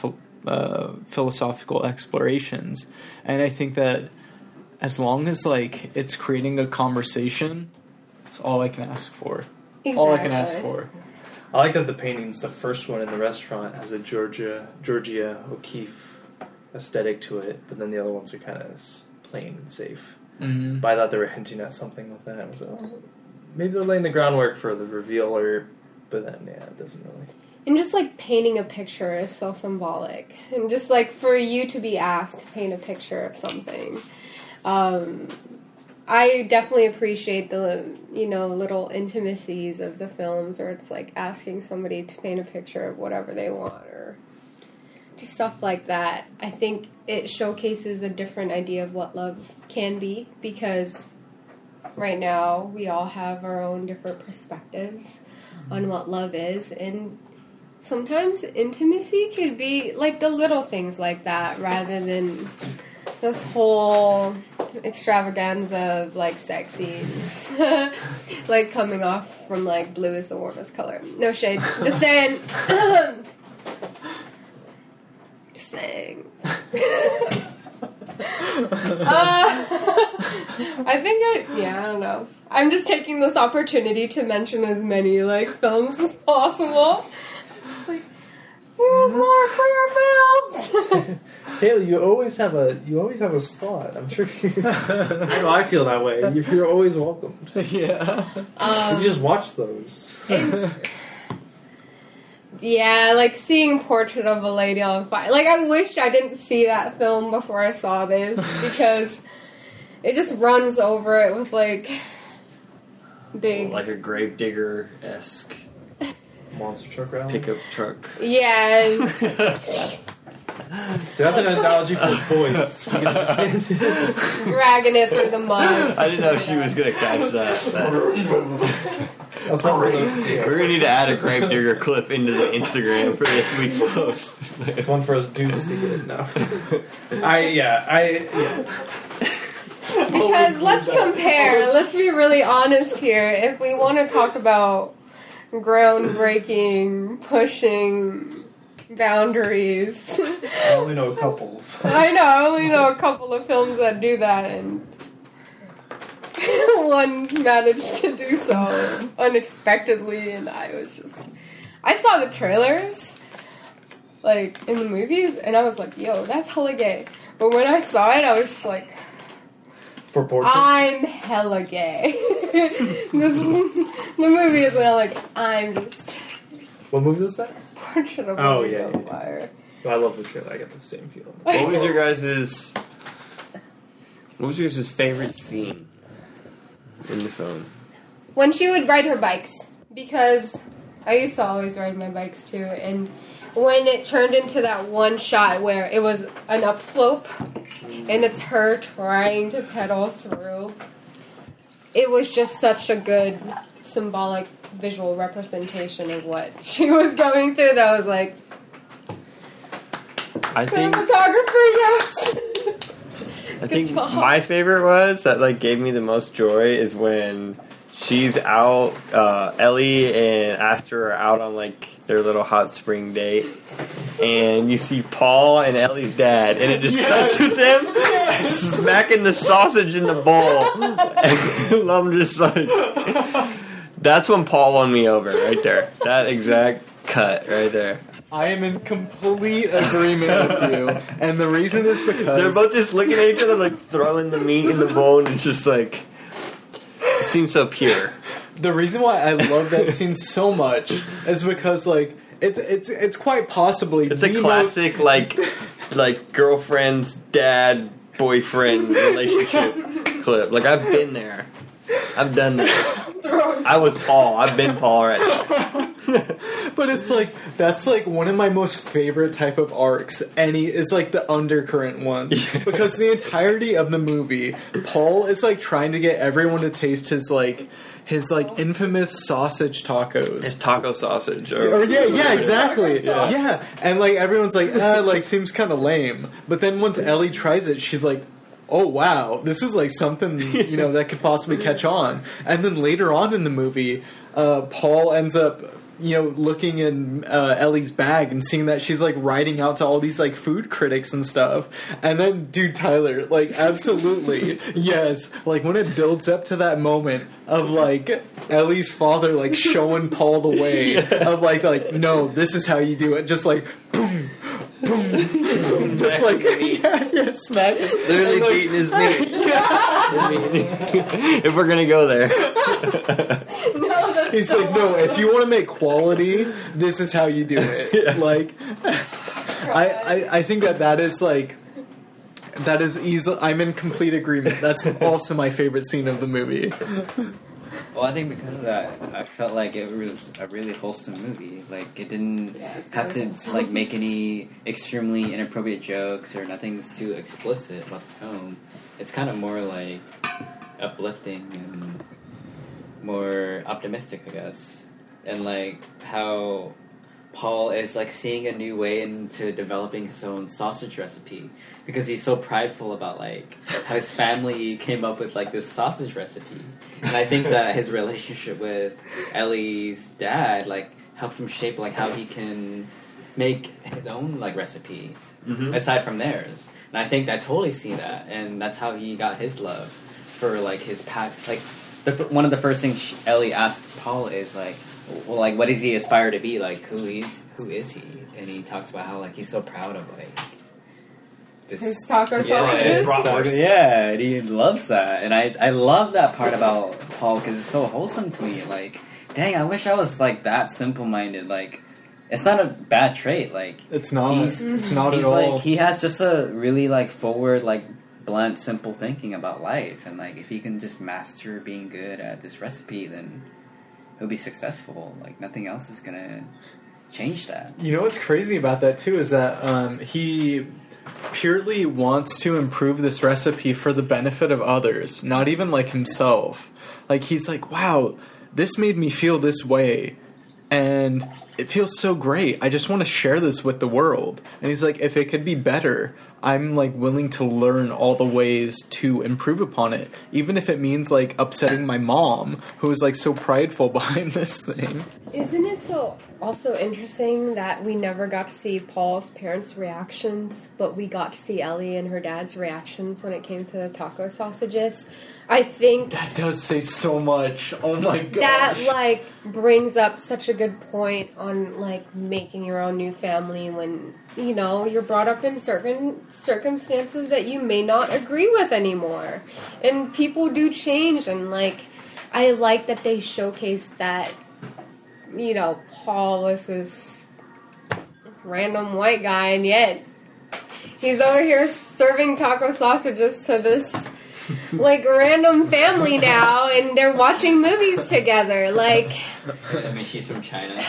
uh, philosophical explorations, and I think that as long as like it's creating a conversation, it's all I can ask for. All I can ask for. I like that the painting's the first one in the restaurant has a Georgia Georgia O'Keeffe aesthetic to it, but then the other ones are kind of plain and safe. Mm-hmm. But I thought they were hinting at something with that. I was like, oh, maybe they're laying the groundwork for the reveal, or but then yeah, it doesn't really. And just like painting a picture is so symbolic, and just like for you to be asked to paint a picture of something, um, I definitely appreciate the you know little intimacies of the films, or it's like asking somebody to paint a picture of whatever they want, or just stuff like that. I think it showcases a different idea of what love can be because right now we all have our own different perspectives on what love is, and sometimes intimacy could be like the little things like that rather than this whole extravaganza of like sex scenes, like coming off from like blue is the warmest color. No shade, just saying. just saying. uh, I think I yeah I don't know. I'm just taking this opportunity to mention as many like films as possible. Just like there's more queer films. Haley, you always have a you always have a spot. I'm sure. You, I I feel that way. You're, you're always welcomed. Yeah. Um, you just watch those. yeah, like seeing Portrait of a Lady on Fire. Like I wish I didn't see that film before I saw this because it just runs over it with like big like a gravedigger esque monster truck rally pickup truck. Yeah. So that's an analogy for boys. We can understand. dragging it through the mud. I didn't know she was gonna catch that. That's what we're going to do. We're gonna need to add a Grave Digger clip into the Instagram for this week's post. It's one for us dudes to get now. I yeah I yeah. Because let's compare. Let's be really honest here. If we want to talk about groundbreaking, pushing boundaries, I only know couples. I know. I only know a couple of films that do that, and one managed to do so unexpectedly, and I was just. I saw the trailers, like in the movies, and I was like, "Yo, that's hella gay." But when I saw it, I was just like, For portrait. I'm hella gay. this, the movie is not like I'm just what movie was that? portrait of a Oh, Lady yeah, on yeah. fire. I love the trailer. I get the same feeling. What was your guys' What was your guys' favorite scene in the film? When she would ride her bikes, because I used to always ride my bikes too, and when it turned into that one shot where it was an upslope and it's her trying to pedal through, it was just such a good symbolic visual representation of what she was going through that I was like, I think cinematographer, yes! I think job. my favorite was that like gave me the most joy is when she's out uh, Ellie and Aster are out on like their little hot spring date and you see Paul and Ellie's dad and it just cuts with him smacking the sausage in the bowl and I'm just like That's when Paul won me over right there. That exact cut right there. I am in complete agreement with you, and the reason is because They're both just looking at each other, like throwing the meat in the bone. It's just like seems so pure. the reason why I love that scene so much is because like it's it's it's quite possibly It's a the most- classic like like girlfriend's dad boyfriend relationship clip. Like I've been there. I've done that. I was Paul. I've been Paul right there. but it's like that's like one of my most favorite type of arcs. Any is like the undercurrent one because the entirety of the movie, Paul is like trying to get everyone to taste his like his like infamous sausage tacos. It's taco sausage. Or Or, yeah, yeah, exactly. Yeah. Yeah. and like everyone's like, ah, like seems kind of lame. But then once Ellie tries it, she's like, oh wow, this is like something you know that could possibly catch on. And then later on in the movie, uh, Paul ends up. You know, looking in uh, Ellie's bag and seeing that she's like writing out to all these like food critics and stuff, and then dude Tyler, like absolutely yes, like when it builds up to that moment of like Ellie's father like showing Paul the way of like like no, this is how you do it, just like boom, boom, just like yeah, yeah, smack. Literally And, like, beating his meat. if we're gonna go there, No, that's He's so like, no, if you want to make quality, this is how you do it. Like, I, I, I think that that is like, that is easy. I'm in complete agreement. That's also my favorite scene of the movie. Well, I think because of that, I felt like it was a really wholesome movie. Like it didn't Yeah, have to wholesome. like make any extremely inappropriate jokes or nothing's too explicit about the film. It's kind of more like uplifting and more optimistic, I guess. And like how Paul is like seeing a new way into developing his own sausage recipe because he's so prideful about like how his family came up with like this sausage recipe. And I think that his relationship with Ellie's dad like helped him shape like how he can make his own like recipe Mhm. aside from theirs. And I think I totally see that, and that's how he got his love for like his past. Like the, one of the first things sh- Ellie asks Paul is like, well, like what does he aspire to be? Like who is who is he? And he talks about how like he's so proud of like this His taco yeah, sausages. his taco- Bratwurst. yeah, and he loves that, and I I love that part about Paul because it's so wholesome to me. Like, dang, I wish I was like that simple minded. Like, it's not a bad trait. Like, It's not. It's not he's at all. like he has just a really like forward like blunt simple thinking about life and like if he can just master being good at this recipe then he'll be successful like nothing else is gonna change that You know what's crazy about that too is that um, he purely wants to improve this recipe for the benefit of others, not even like himself. Like he's like, "Wow, this made me feel this way." And it feels so great. I just want to share this with the world. And he's like, if it could be better, I'm like willing to learn all the ways to improve upon it, even if it means like upsetting my mom, who is like so prideful behind this thing. Isn't it so also interesting that we never got to see Paul's parents' reactions, but we got to see Ellie and her dad's reactions when it came to the taco sausages? I think That does say so much. Oh my gosh. that like brings up such a good point on like making your own new family when you know you're brought up in certain circumstances that you may not agree with anymore and people do change and like i like that they showcase that you know paul was this random white guy and yet he's over here serving taco sausages to this like random family now and they're watching movies together like I mean, she's from China.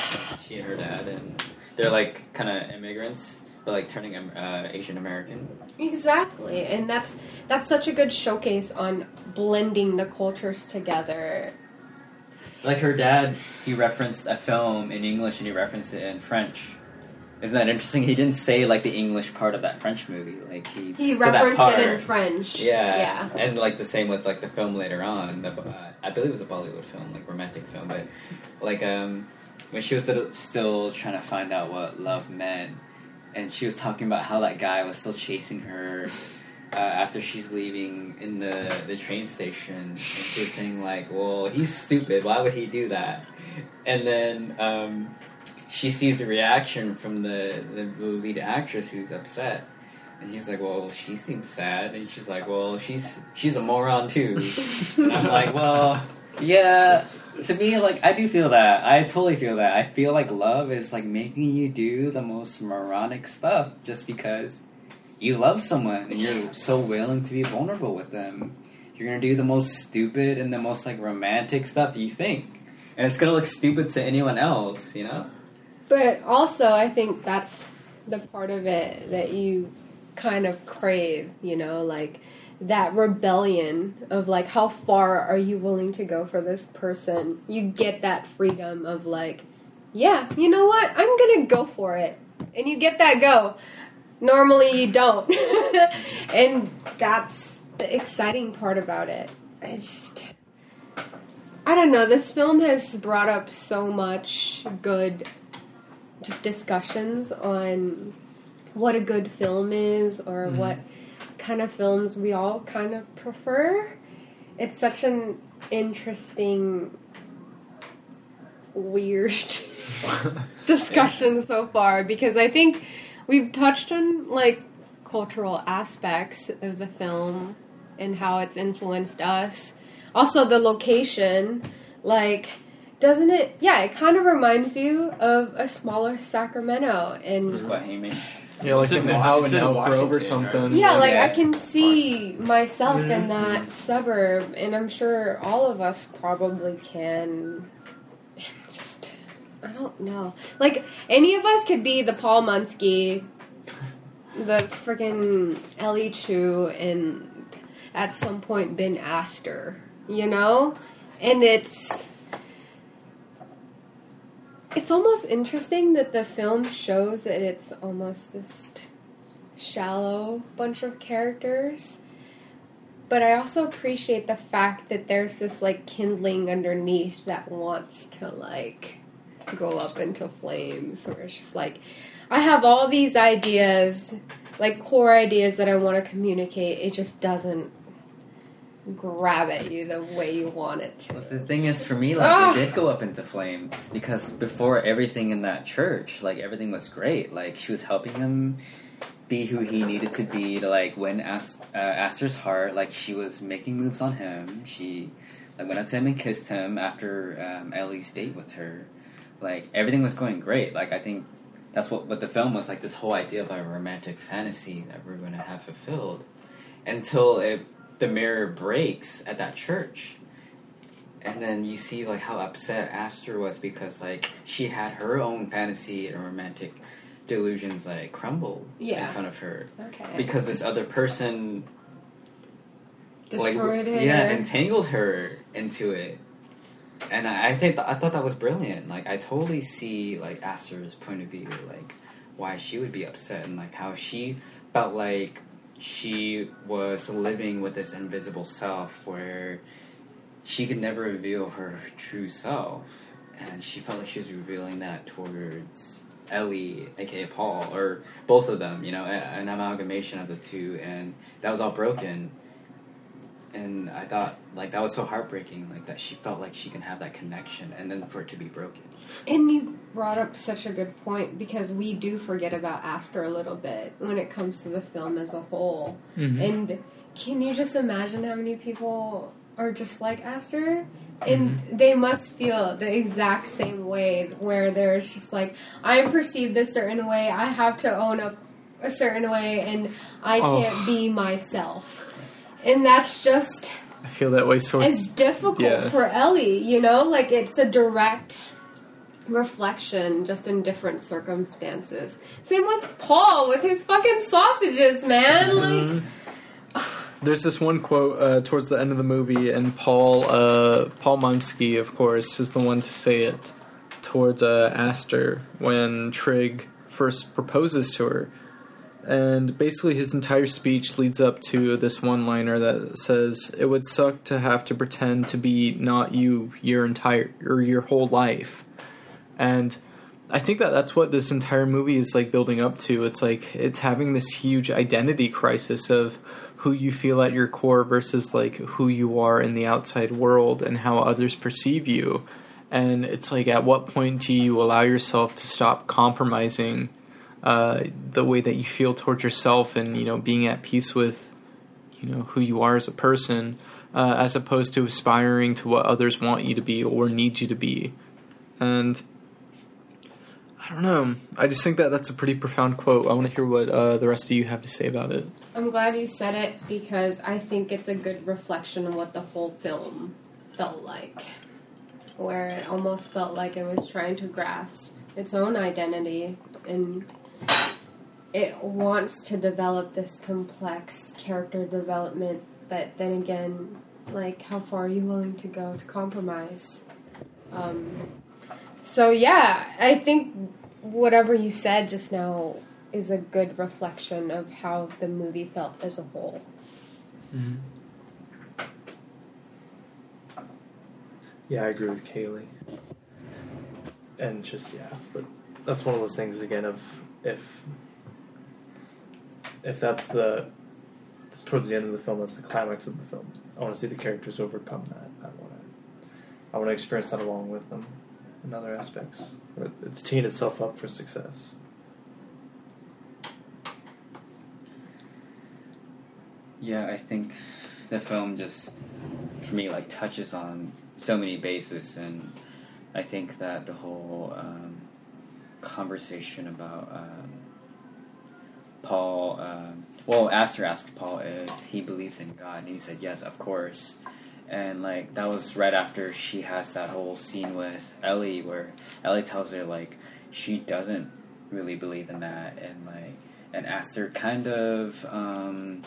She and her dad, and they're like kind of immigrants, but like turning um, uh, Asian American. exactly and that's that's such a good showcase on blending the cultures together Like her dad, he referenced a film in English and he referenced it in French. Isn't that interesting? He didn't say like the English part of that French movie. Like he he that referenced it in french Yeah, yeah and like the same with like the film later on. The, uh, I believe it was a Bollywood film, like romantic film, but like um, when she was still, still trying to find out what love meant, and she was talking about how that guy was still chasing her uh, after she's leaving in the the train station, and she's saying like, "Well, he's stupid. Why would he do that?" And then um, she sees the reaction from the the lead actress who's upset. And he's like, "Well, she seems sad," and she's like, "Well, she's she's a moron too." and I'm like, "Well, yeah." To me, like I do feel that. I totally feel that. I feel like love is like making you do the most moronic stuff just because you love someone and you're so willing to be vulnerable with them. You're gonna do the most stupid and the most like romantic stuff you think, and it's gonna look stupid to anyone else, you know. But also, I think that's the part of it that you kind of crave, you know, like that rebellion of like how far are you willing to go for this person? You get that freedom of like, yeah, you know what? I'm to go for it. And you get that go. Normally you don't. and that's the exciting part about it. I just I don't know, this film has brought up so much good just discussions on what a good film is or Mhm. what kind of films we all kind of prefer. It's such an interesting, weird discussion so far because I think we've touched on like cultural aspects of the film and how it's influenced us. Also, the location, like, doesn't it? Yeah, it kind of reminds you of a smaller Sacramento, and Squahamish. Yeah, like Is it in Wa- out is in it Elk Grove or something. yeah, like I can see myself in Mhm. that suburb, and I'm sure all of us probably can. I don't know. Like any of us could be the Paul Munsky, the freaking Ellie Chu, and at some point Ben Aster. You know, and it's it's almost interesting that the film shows that it's almost this shallow bunch of characters. But I also appreciate the fact that there's this like kindling underneath that wants to like go up into flames. Where it's just like, I have all these ideas, like core ideas that I want to communicate. It just doesn't grab at you the way you want it to. But the thing is, for me, like Ah. it did go up into flames because before everything in that church, like everything was great. Like she was helping him be who he needed to be to like win Ast- uh, Aster's heart. Like she was making moves on him. She like went up to him and kissed him after um, Ellie's date with her. Like everything was going great. Like I think that's what what the film was like. This whole idea of a romantic fantasy that we're going to have fulfilled until it, the mirror breaks at that church and then you see like how upset Aster was because like she had her own fantasy and romantic delusions like crumble Yeah. in front of her Okay. because this other person like Destroyed it. yeah entangled her into it and I, I think th- I thought that was brilliant. Like I totally see like Aster's point of view like why she would be upset and like how she felt like she was living with this invisible self where she could never reveal her true self. And she felt like she was revealing that towards Ellie, aka Paul, or both of them, you know, an amalgamation of the two, and that was all broken. And I thought, like, that was so heartbreaking, like, that she felt like she can have that connection, and then for it to be broken. And you brought up such a good point because we do forget about Aster a little bit when it comes to the film as a whole. Mhm. And can you just imagine how many people are just like Aster? And they must feel the exact same way where there's just like, I'm perceived a certain way, I have to own up a certain way, and I Oh. can't be myself. And that's just I feel that way so it's difficult yeah. for Ellie, you know? Like it's a direct reflection just in different circumstances. Same with Paul with his fucking sausages, man. Like There's this one quote uh, towards the end of the movie, and Paul uh, Paul Munsky, of course, is the one to say it towards uh, Aster when Trig first proposes to her. And basically, his entire speech leads up to this one liner that says, It would suck to have to pretend to be not you your entire or your whole life. And I think that that's what this entire movie is like building up to. It's like it's having this huge identity crisis of who you feel at your core versus like who you are in the outside world and how others perceive you. And it's like, at what point do you allow yourself to stop compromising uh, the way that you feel towards yourself and you know being at peace with you know who you are as a person, uh, as opposed to aspiring to what others want you to be or need you to be, and. I don't know. I just think that that's a pretty profound quote. I want to hear what uh, the rest of you have to say about it. I'm glad you said it because I think it's a good reflection of what the whole film felt like. Where it almost felt like it was trying to grasp its own identity and it wants to develop this complex character development, but then again, like, how far are you willing to go to compromise? Um, so, yeah, I think whatever you said just now is a good reflection of how the movie felt as a whole. Mm-hmm. Yeah, I agree with Kaylee. And just yeah, but that's one of those things again of if if that's the it's towards the end of the film, that's the climax of the film. I want to see the characters overcome that. I want to I want to experience that along with them in other aspects. It's teeing itself up for success. Yeah, I think the film just, for me, like touches on so many bases, and I think that the whole um, conversation about um, Paul, um, well, Aster asked Paul if he believes in God, and he said yes, of course. And like that was right after she has that whole scene with Ellie, where Ellie tells her like she doesn't really believe in that, and like and Aster kind of. Um,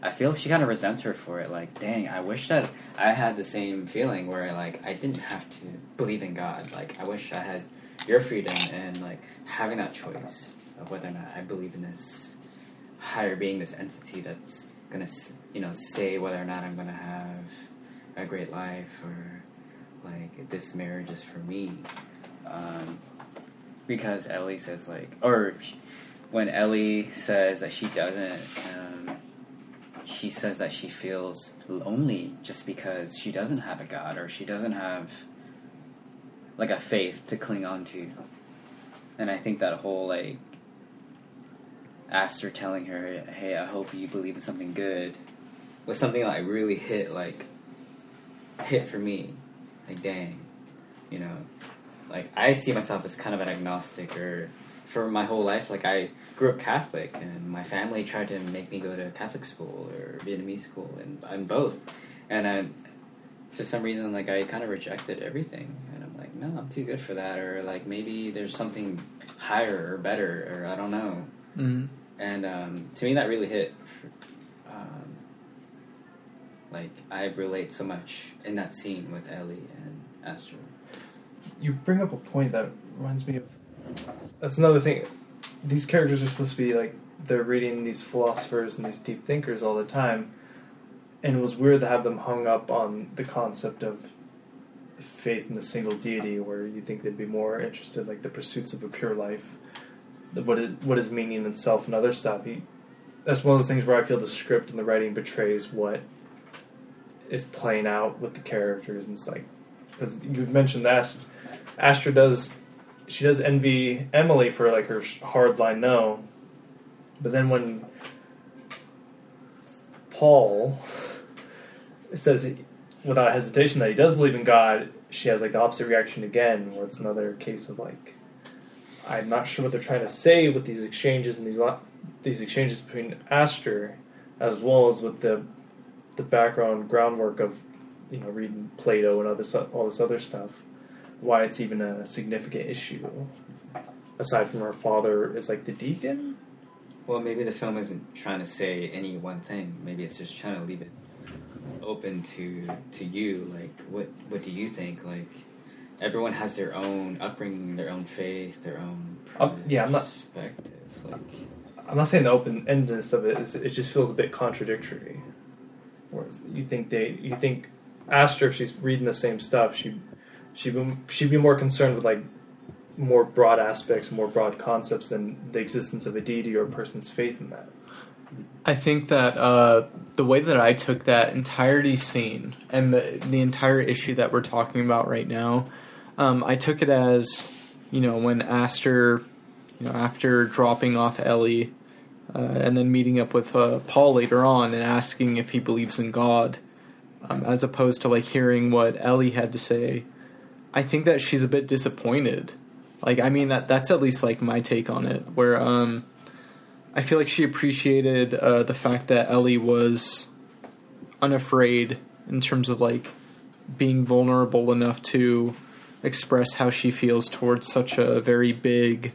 I feel she kind of resents her for it. Like, dang, I wish that I had the same feeling where like I didn't have to believe in God. Like, I wish I had your freedom and like having that choice of whether or not I believe in this higher being, this entity that's gonna, you know, say whether or not I'm gonna have a great life or like this marriage is for me. Um, because Ellie says like, or when Ellie says that she doesn't. Um, she says that she feels lonely just because she doesn't have a God or she doesn't have like a faith to cling on to. And I think that whole like Aster telling her, "Hey, I hope you believe in something good," was something that like, really hit like hit for me. Like, dang, you know, like I see myself as kind of an agnostic or for my whole life, like I grew up Catholic, and my family tried to make me go to Catholic school or Vietnamese school, and I'm both. And I'm, for some reason, like I kind of rejected everything, and no, I'm too good for that, or like maybe there's something higher or better, or I don't know. Mm-hmm. And um, to me, that really hit. Um, like I relate so much in that scene with Ellie and Aster. You bring up a point that reminds me of. That's another thing these characters are supposed to be like they're reading these philosophers and these deep thinkers all the time, and it was weird to have them hung up on the concept of faith in a single deity, where you think they'd be more interested like the pursuits of a pure life, what is, what is meaning itself and other stuff. He, that's one of those things where I feel the script and the writing betrays what is playing out with the characters, and it's like because you mentioned that Aster does she does envy Emily for like her hard line no, but then when Paul says without hesitation that he does believe in God, she has like the opposite reaction again, where it's another case of like I'm not sure what they're trying to say with these exchanges and these these exchanges between Aster, as well as with the the background groundwork of you know reading Plato and other all this other stuff why it's even a significant issue. Aside from her father is like the deacon. Well, maybe the film isn't trying to say any one thing. Maybe it's just trying to leave it open to to you. Like, what what do you think? Like, everyone has their own upbringing, their own faith, their own uh, yeah. I'm not perspective. Like, I'm not saying the open endedness of it is. It just feels a bit contradictory. Where you think they, you think Aster, if she's reading the same stuff, she she'd be, she'd be more concerned with like more broad aspects, more broad concepts than the existence of a deity or a person's faith in that. I think that uh, the way that I took that entirety scene and the the entire issue that we're talking about right now, um, I took it as, you know, when Aster, you know, after dropping off Ellie, uh, and then meeting up with uh, Paul later on and asking if he believes in God, um, as opposed to like hearing what Ellie had to say. I think that she's a bit disappointed. Like, I mean that that's at least like my take on it, where um I feel like she appreciated uh, the fact that Ellie was unafraid in terms of like being vulnerable enough to express how she feels towards such a very big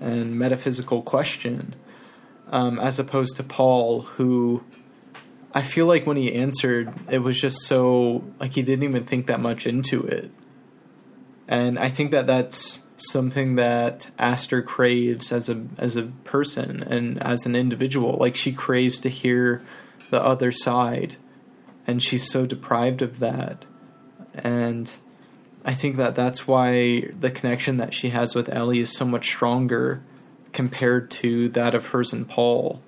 and metaphysical question, um, as opposed to Paul, who I feel like when he answered, it was just so like he didn't even think that much into it, and I think that that's something that Aster craves as a as a person and as an individual. Like she craves to hear the other side, and she's so deprived of that. And I think that that's why the connection that she has with Ellie is so much stronger compared to that of hers and Paul.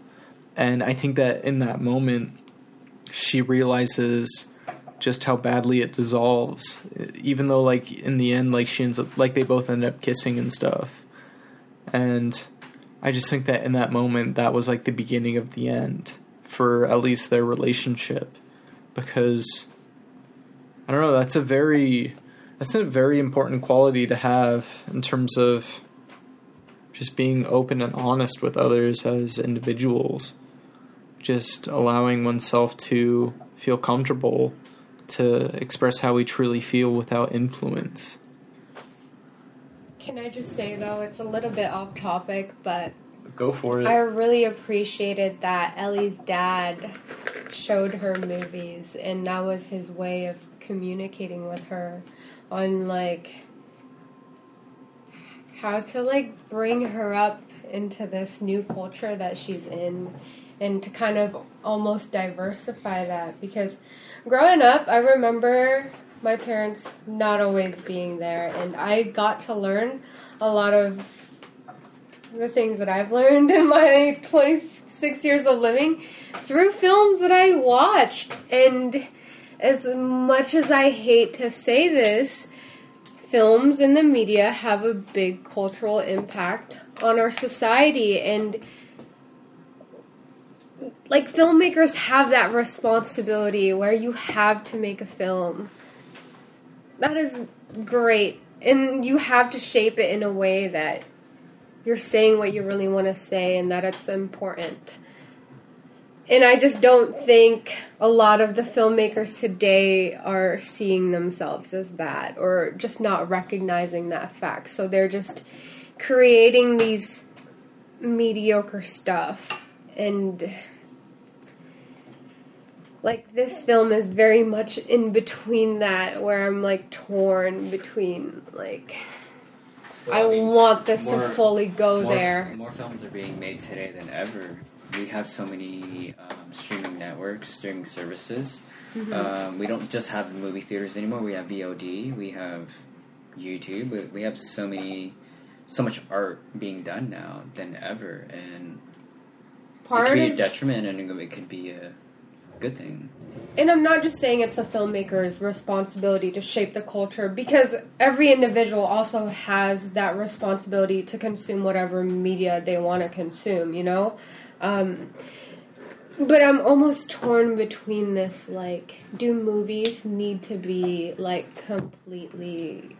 And I think that in that moment, she realizes just how badly it dissolves. Even though, like in the end, like she ends up like they both end up kissing and stuff. And I just think that in that moment, that was like the beginning of the end for at least their relationship, because I don't know. That's a very that's a very important quality to have in terms of just being open and honest with others as individuals just allowing oneself to feel comfortable to express how we truly feel without influence. Can I just say though, it's a little bit off topic, but Go for it. I really appreciated that Ellie's dad showed her movies, and that was his way of communicating with her on like how to like bring her up into this new culture that she's in and to kind of almost diversify that because growing up I remember my parents not always being there and I got to learn a lot of the things that I've learned in my 26 years of living through films that I watched. And as much as I hate to say this, films and the media have a big cultural impact on our society. And like filmmakers have that responsibility where you have to make a film. That is great. And you have to shape it in a way that you're saying what you really want to say and that it's important. And I just don't think a lot of the filmmakers today are seeing themselves as that or just not recognizing that fact. So they're just creating these mediocre stuff and like this film is very much in between that where I'm like torn between like Well, I, I mean, want this more- to fully go more, there. More films are being made today than ever. We have so many um, streaming networks, streaming services. Mm-hmm. Um, we don't just have movie theaters anymore. We have VOD. We have YouTube. We, we have so many, so much art being done now than ever, and it could be a detriment, and it could be a good thing. And I'm not just saying it's the filmmaker's responsibility to shape the culture because every individual also has that responsibility to consume whatever media they want to consume, you know? Um, but I'm almost torn between this like, do movies need to be like completely.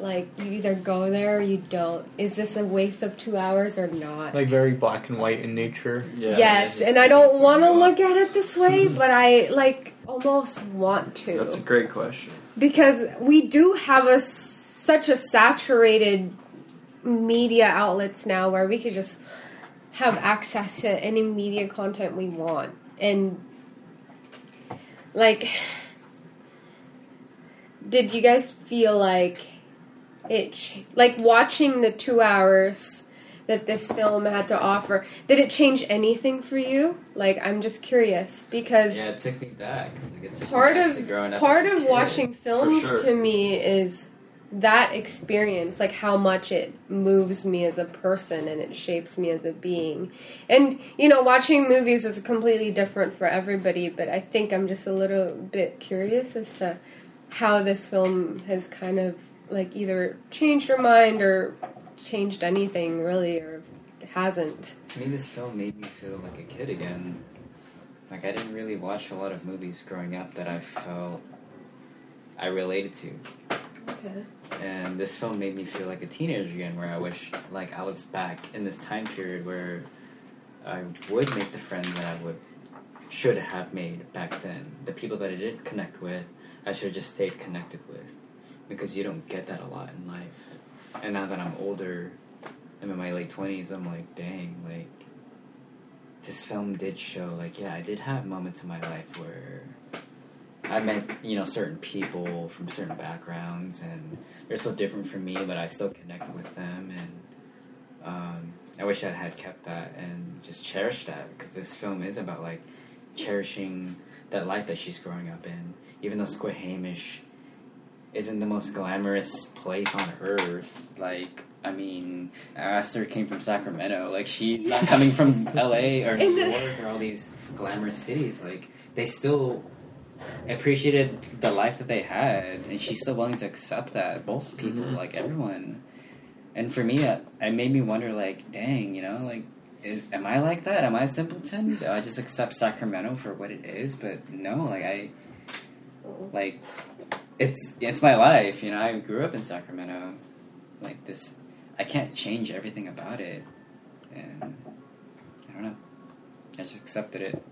Like, you either go there or you don't. Is this a waste of two hours or not? Like very black and white in nature. Yeah, yes, and I don't want to look at it this way, but I like almost want to That's a great question. because we do have a such a saturated media outlets now where we could just have access to any media content we want and like did you guys feel like it like watching the 2 hours that this film had to offer did it change anything for you like i'm just curious because Yeah, it took me back. Like, took me part back to of growing up part of watching films sure. to me is that experience, like how much it moves me as a person and it shapes me as a being. And, you know, watching movies is completely different for everybody, but I think I'm just a little bit curious as to how this film has kind of like either changed your mind or changed anything really or hasn't. To me, this film made me feel like a kid again. Like I didn't really watch a lot of movies growing up that I felt I related to. Okay. And this film made me feel like a teenager again, where I wish like I was back in this time period where I would make the friends that I would should have made back then. The people that I did connect with, I should have just stayed connected with, because you don't get that a lot in life. And now that I'm older, I'm in my late twenties, I'm like, dang, like this film did show like yeah, I did have moments in my life where I met you know certain people from certain backgrounds, and they're so different from me, but I still connect with them, and um, I wish I had kept that and just cherished that because this film is about like cherishing that life that she's growing up in, even though Squahamish isn't the most glamorous place on earth. Like, I mean, Esther came from Sacramento. Like, she's not coming from L.A. or New York or all these glamorous cities. Like, they still appreciated the life that they had, and she's still willing to accept that. Both people, Mhm. like everyone. And for me, it, it made me wonder, like, dang, you know, like, is, am I like that? Am I a simpleton? Do I just accept Sacramento for what it is? But no, like I, like, it's it's my life. You know, I grew up in Sacramento. Like this, I can't change everything about it, and I don't know. I just accepted it.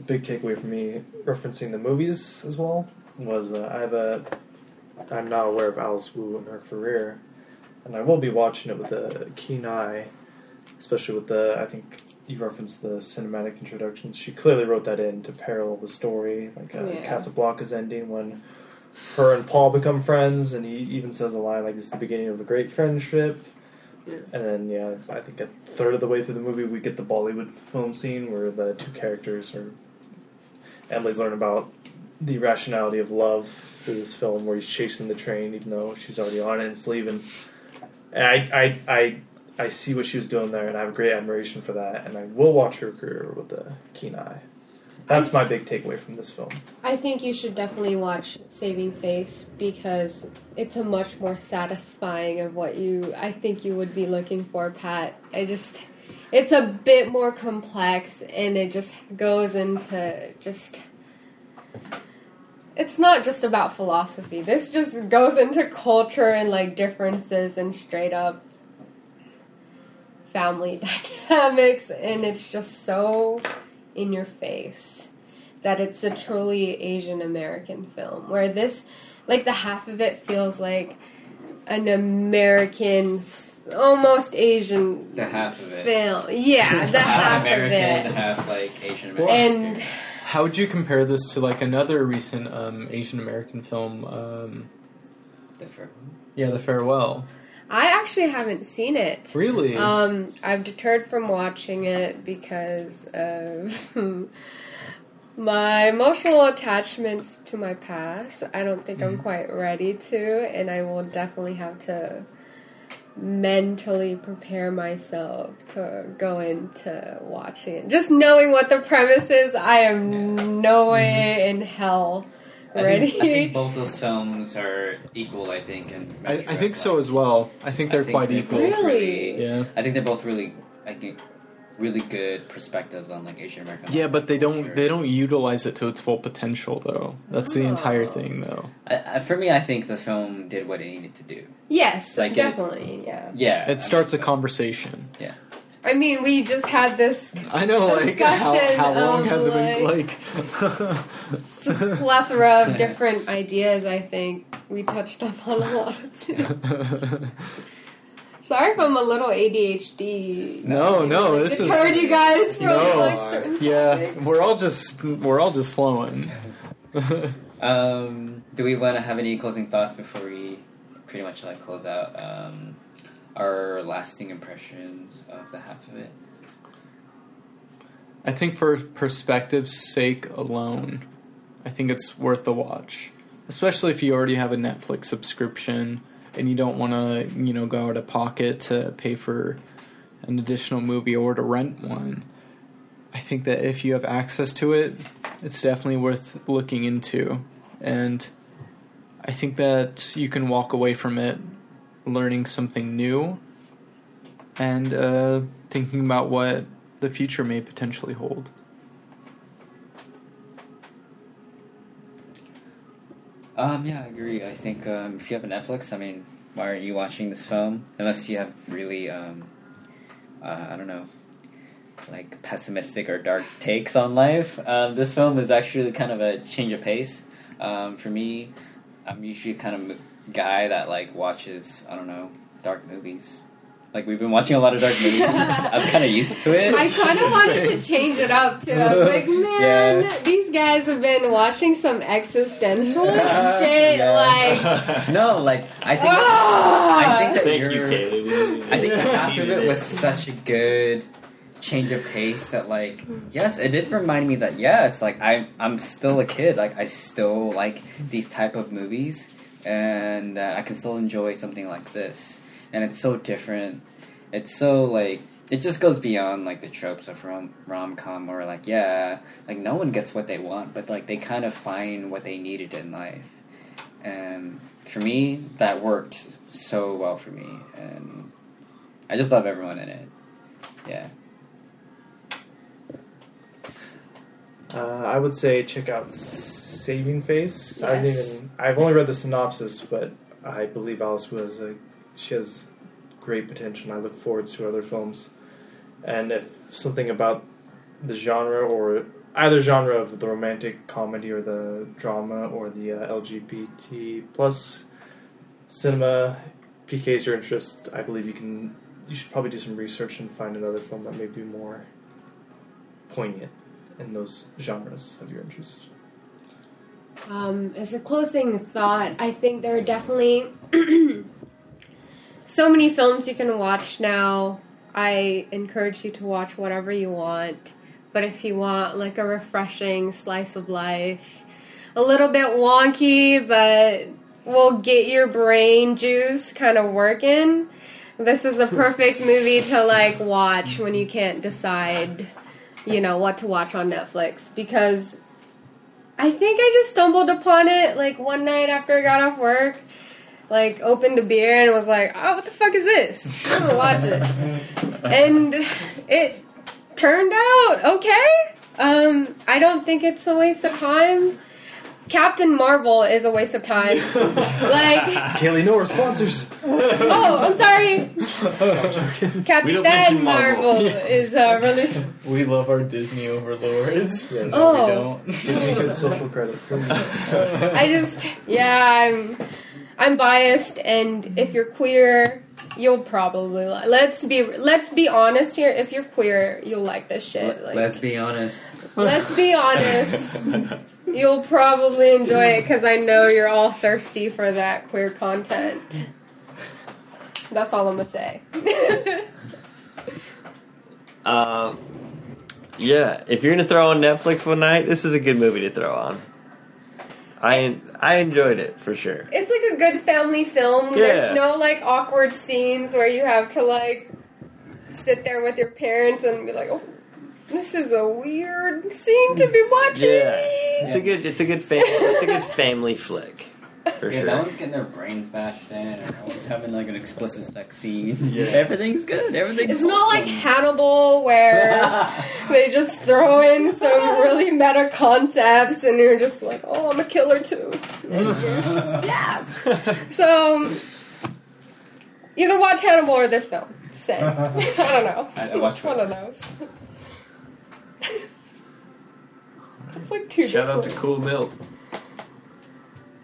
the big takeaway for me, referencing the movies as well, was uh, I have a. I'm not aware of Alice Wu and her career, and I will be watching it with a keen eye, especially with the. I think you referenced the cinematic introductions. She clearly wrote that in to parallel the story, like uh, Yeah. Casablanca's ending when her and Paul become friends, and he even says a line like, "This is the beginning of a great friendship." Yeah. And then, yeah, I think a third of the way through the movie, we get the Bollywood film scene where the two characters are. Emily's learning about the rationality of love through this film, where he's chasing the train, even though she's already on it and it's leaving. And I, I, I, I see what she was doing there, and I have great admiration for that. And I will watch her career with a keen eye. That's my big takeaway from this film. I think you should definitely watch Saving Face because it's a much more satisfying of what you I think you would be looking for, Pat. I just it's a bit more complex and it just goes into just it's not just about philosophy. This just goes into culture and like differences and straight up family dynamics and it's just so in your face that it's a truly Asian American film where this like the half of it feels like an American almost Asian The half of it. film. Yeah, the half of American, it. half like Asian American. And. How would you compare this to like another recent um, Asian American film? Um, different. yeah, The Farewell. I actually haven't seen it. Really? Um, I've deterred from watching it because of my emotional attachments to my past. I don't think I'm Mhm. quite ready to, and I will definitely have to mentally prepare myself to go into watching it. Just knowing what the premise is, I am no way in hell I think, I think both those films are equal. I think, and I, I think so as well. I think they're quite they're equal. both Really? Yeah. I think they're both really, I think, really good perspectives on like Asian American. Yeah, but they for don't sure. they don't utilize it to its full potential though. That's the entire Oh. thing though. I, I, for me, I think the film did what it needed to do. yes, Like it- definitely. Yeah. Yeah, I It starts a mean, conversation. I mean, we just had this I know, like how, how long of, has it been like- like? just plethora of different ideas. I think we touched up on a lot of things. Sorry if I'm a little ADHD. No, no, Like, this is- deterred you guys from No. like certain yeah, topics. we're all just we're all just flowing. Um, do we want to have any closing thoughts before we pretty much like close out um, our lasting impressions of the half of it? I think for perspective's sake alone, I think it's worth the watch. especially if you already have a Netflix subscription and you don't want to, you know, go out of pocket to pay for an additional movie or to rent one. I think that if you have access to it, it's definitely worth looking into. And I think that you can walk away from it learning something new and uh, thinking about what the future may potentially hold. Um, yeah, I agree. I think um, if you have a Netflix, I mean, why aren't you watching this film? Unless you have really, um, uh, I don't know, like pessimistic or dark takes on life. Um, this film is actually kind of a change of pace. Um, for me, I'm usually kind of guy that like watches, I don't know, dark movies. Like we've been watching a lot of dark movies. I'm kind of used to it. I kind of wanted to change it up too. I was like, man, Yeah. these guys have been watching some existential shit. Yeah. Like, no, like I think ah! I think that Thank you, you're. Kaylee. I think the half of it was such a good change of pace that like yes it did remind me that yes like I I'm still a kid like I still like these type of movies and that I can still enjoy something like this. And it's so different. It's so like it just goes beyond like the tropes of rom rom com or like yeah like no one gets what they want but like they kind of find what they needed in life. And for me that worked so well for me. And I just love everyone in it. Yeah. Uh, I would say check out Saving Face. I didn't Yes. even. I've only read the synopsis, but I believe Alice was a. She has great potential, and I look forward to other films. And if something about the genre or either genre of the romantic comedy or the drama or the uh, LGBT plus cinema piques your interest, I believe you can. You should probably do some research and find another film that may be more poignant in those genres of your interest. Um, as a closing thought, I think there are definitely so many films you can watch now. I encourage you to watch whatever you want. But if you want like a refreshing slice of life, a little bit wonky, but will get your brain juice kind of working, this is the perfect movie to like watch when you can't decide, you know, what to watch on Netflix because I think I just stumbled upon it like one night after I got off work. Like opened a beer and was like, "Oh, what the fuck is this? I'm gonna watch it." And it turned out okay. Um, I don't think it's a waste of time. Captain Marvel is a waste of time. like, Kaylee, no, our sponsors. oh, I'm sorry. Captain mention Marvel, Marvel. is uh, really. We love our Disney overlords. Yes. Oh. Give me good social credit, please. I just yeah, I'm I'm biased and if you're queer, you'll probably li- let's be let's be honest here, if you're queer, you'll like this shit. Like let's be honest let's be honest. You'll probably enjoy it cuz I know you're all thirsty for that queer content. That's all I'm to say. Um, yeah, if you're gonna throw on Netflix one night, this is a good movie to throw on. I I enjoyed it for sure. it's like a good family film. Yeah. There's no like awkward scenes where you have to like sit there with your parents and be like, "Oh, this is a weird scene to be watching." Yeah, it's a good it's a good fam- it's a good family flick for yeah, sure. no one's getting their brains bashed in or no one's having like an explicit sex scene Yeah. everything's good everything's It's not like awesome. Hannibal where they just throw in some really meta concepts and you're just like, "Oh, I'm a killer too." And you're just- yeah. So either watch Hannibal or this film. Say. I don't know. I- I watch one of those. It's like two Shout out to Cool Milk.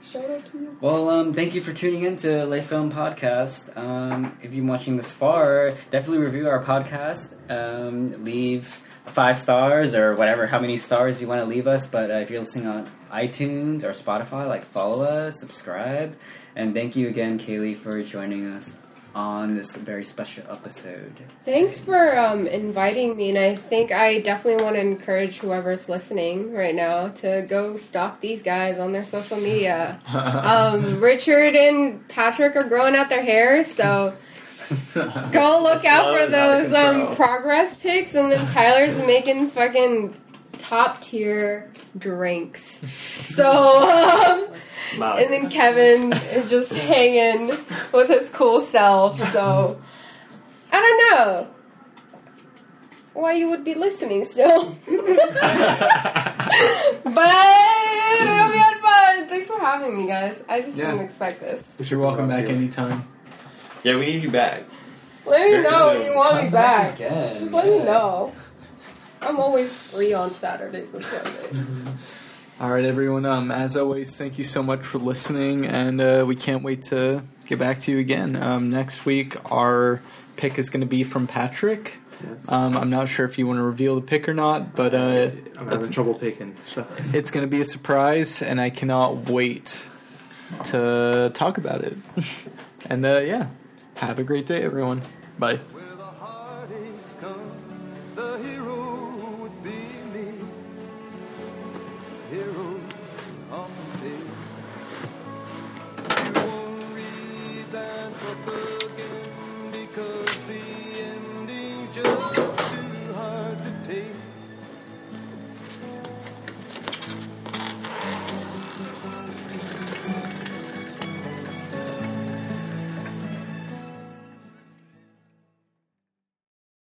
Shout out to you. well um thank you for tuning in to Life film podcast um if you're watching this far definitely review our podcast um leave five stars or whatever how many stars you want to leave us but uh, if you're listening on itunes or spotify like follow us subscribe and thank you again kaylee for joining us on this very special episode. Thanks for um, inviting me, and I think I definitely want to encourage whoever's listening right now to go stalk these guys on their social media. um, Richard and Patrick are growing out their hair, so go look out for flow's out of those um, progress pics, and then Tyler's making fucking top tier drinks. So, um, and then Kevin is just hanging with his cool self. So I don't know why you would be listening still, but it'll be had fun. Thanks for having me, guys. I just Yeah. didn't expect this. You're welcome back anytime. yeah, we need you back. Let me Very know when you want me back. Again, Just let me know. I'm always free on Saturdays and Sundays. All right, everyone. Um, as always, thank you so much for listening, and uh, we can't wait to get back to you again. Um, next week, our pick is going to be from Patrick. Yes. Um, I'm not sure if you want to reveal the pick or not, but uh, I'm it's, having trouble picking. So. it's going to be a surprise, and I cannot wait to talk about it. and uh, yeah, have a great day, everyone. Bye.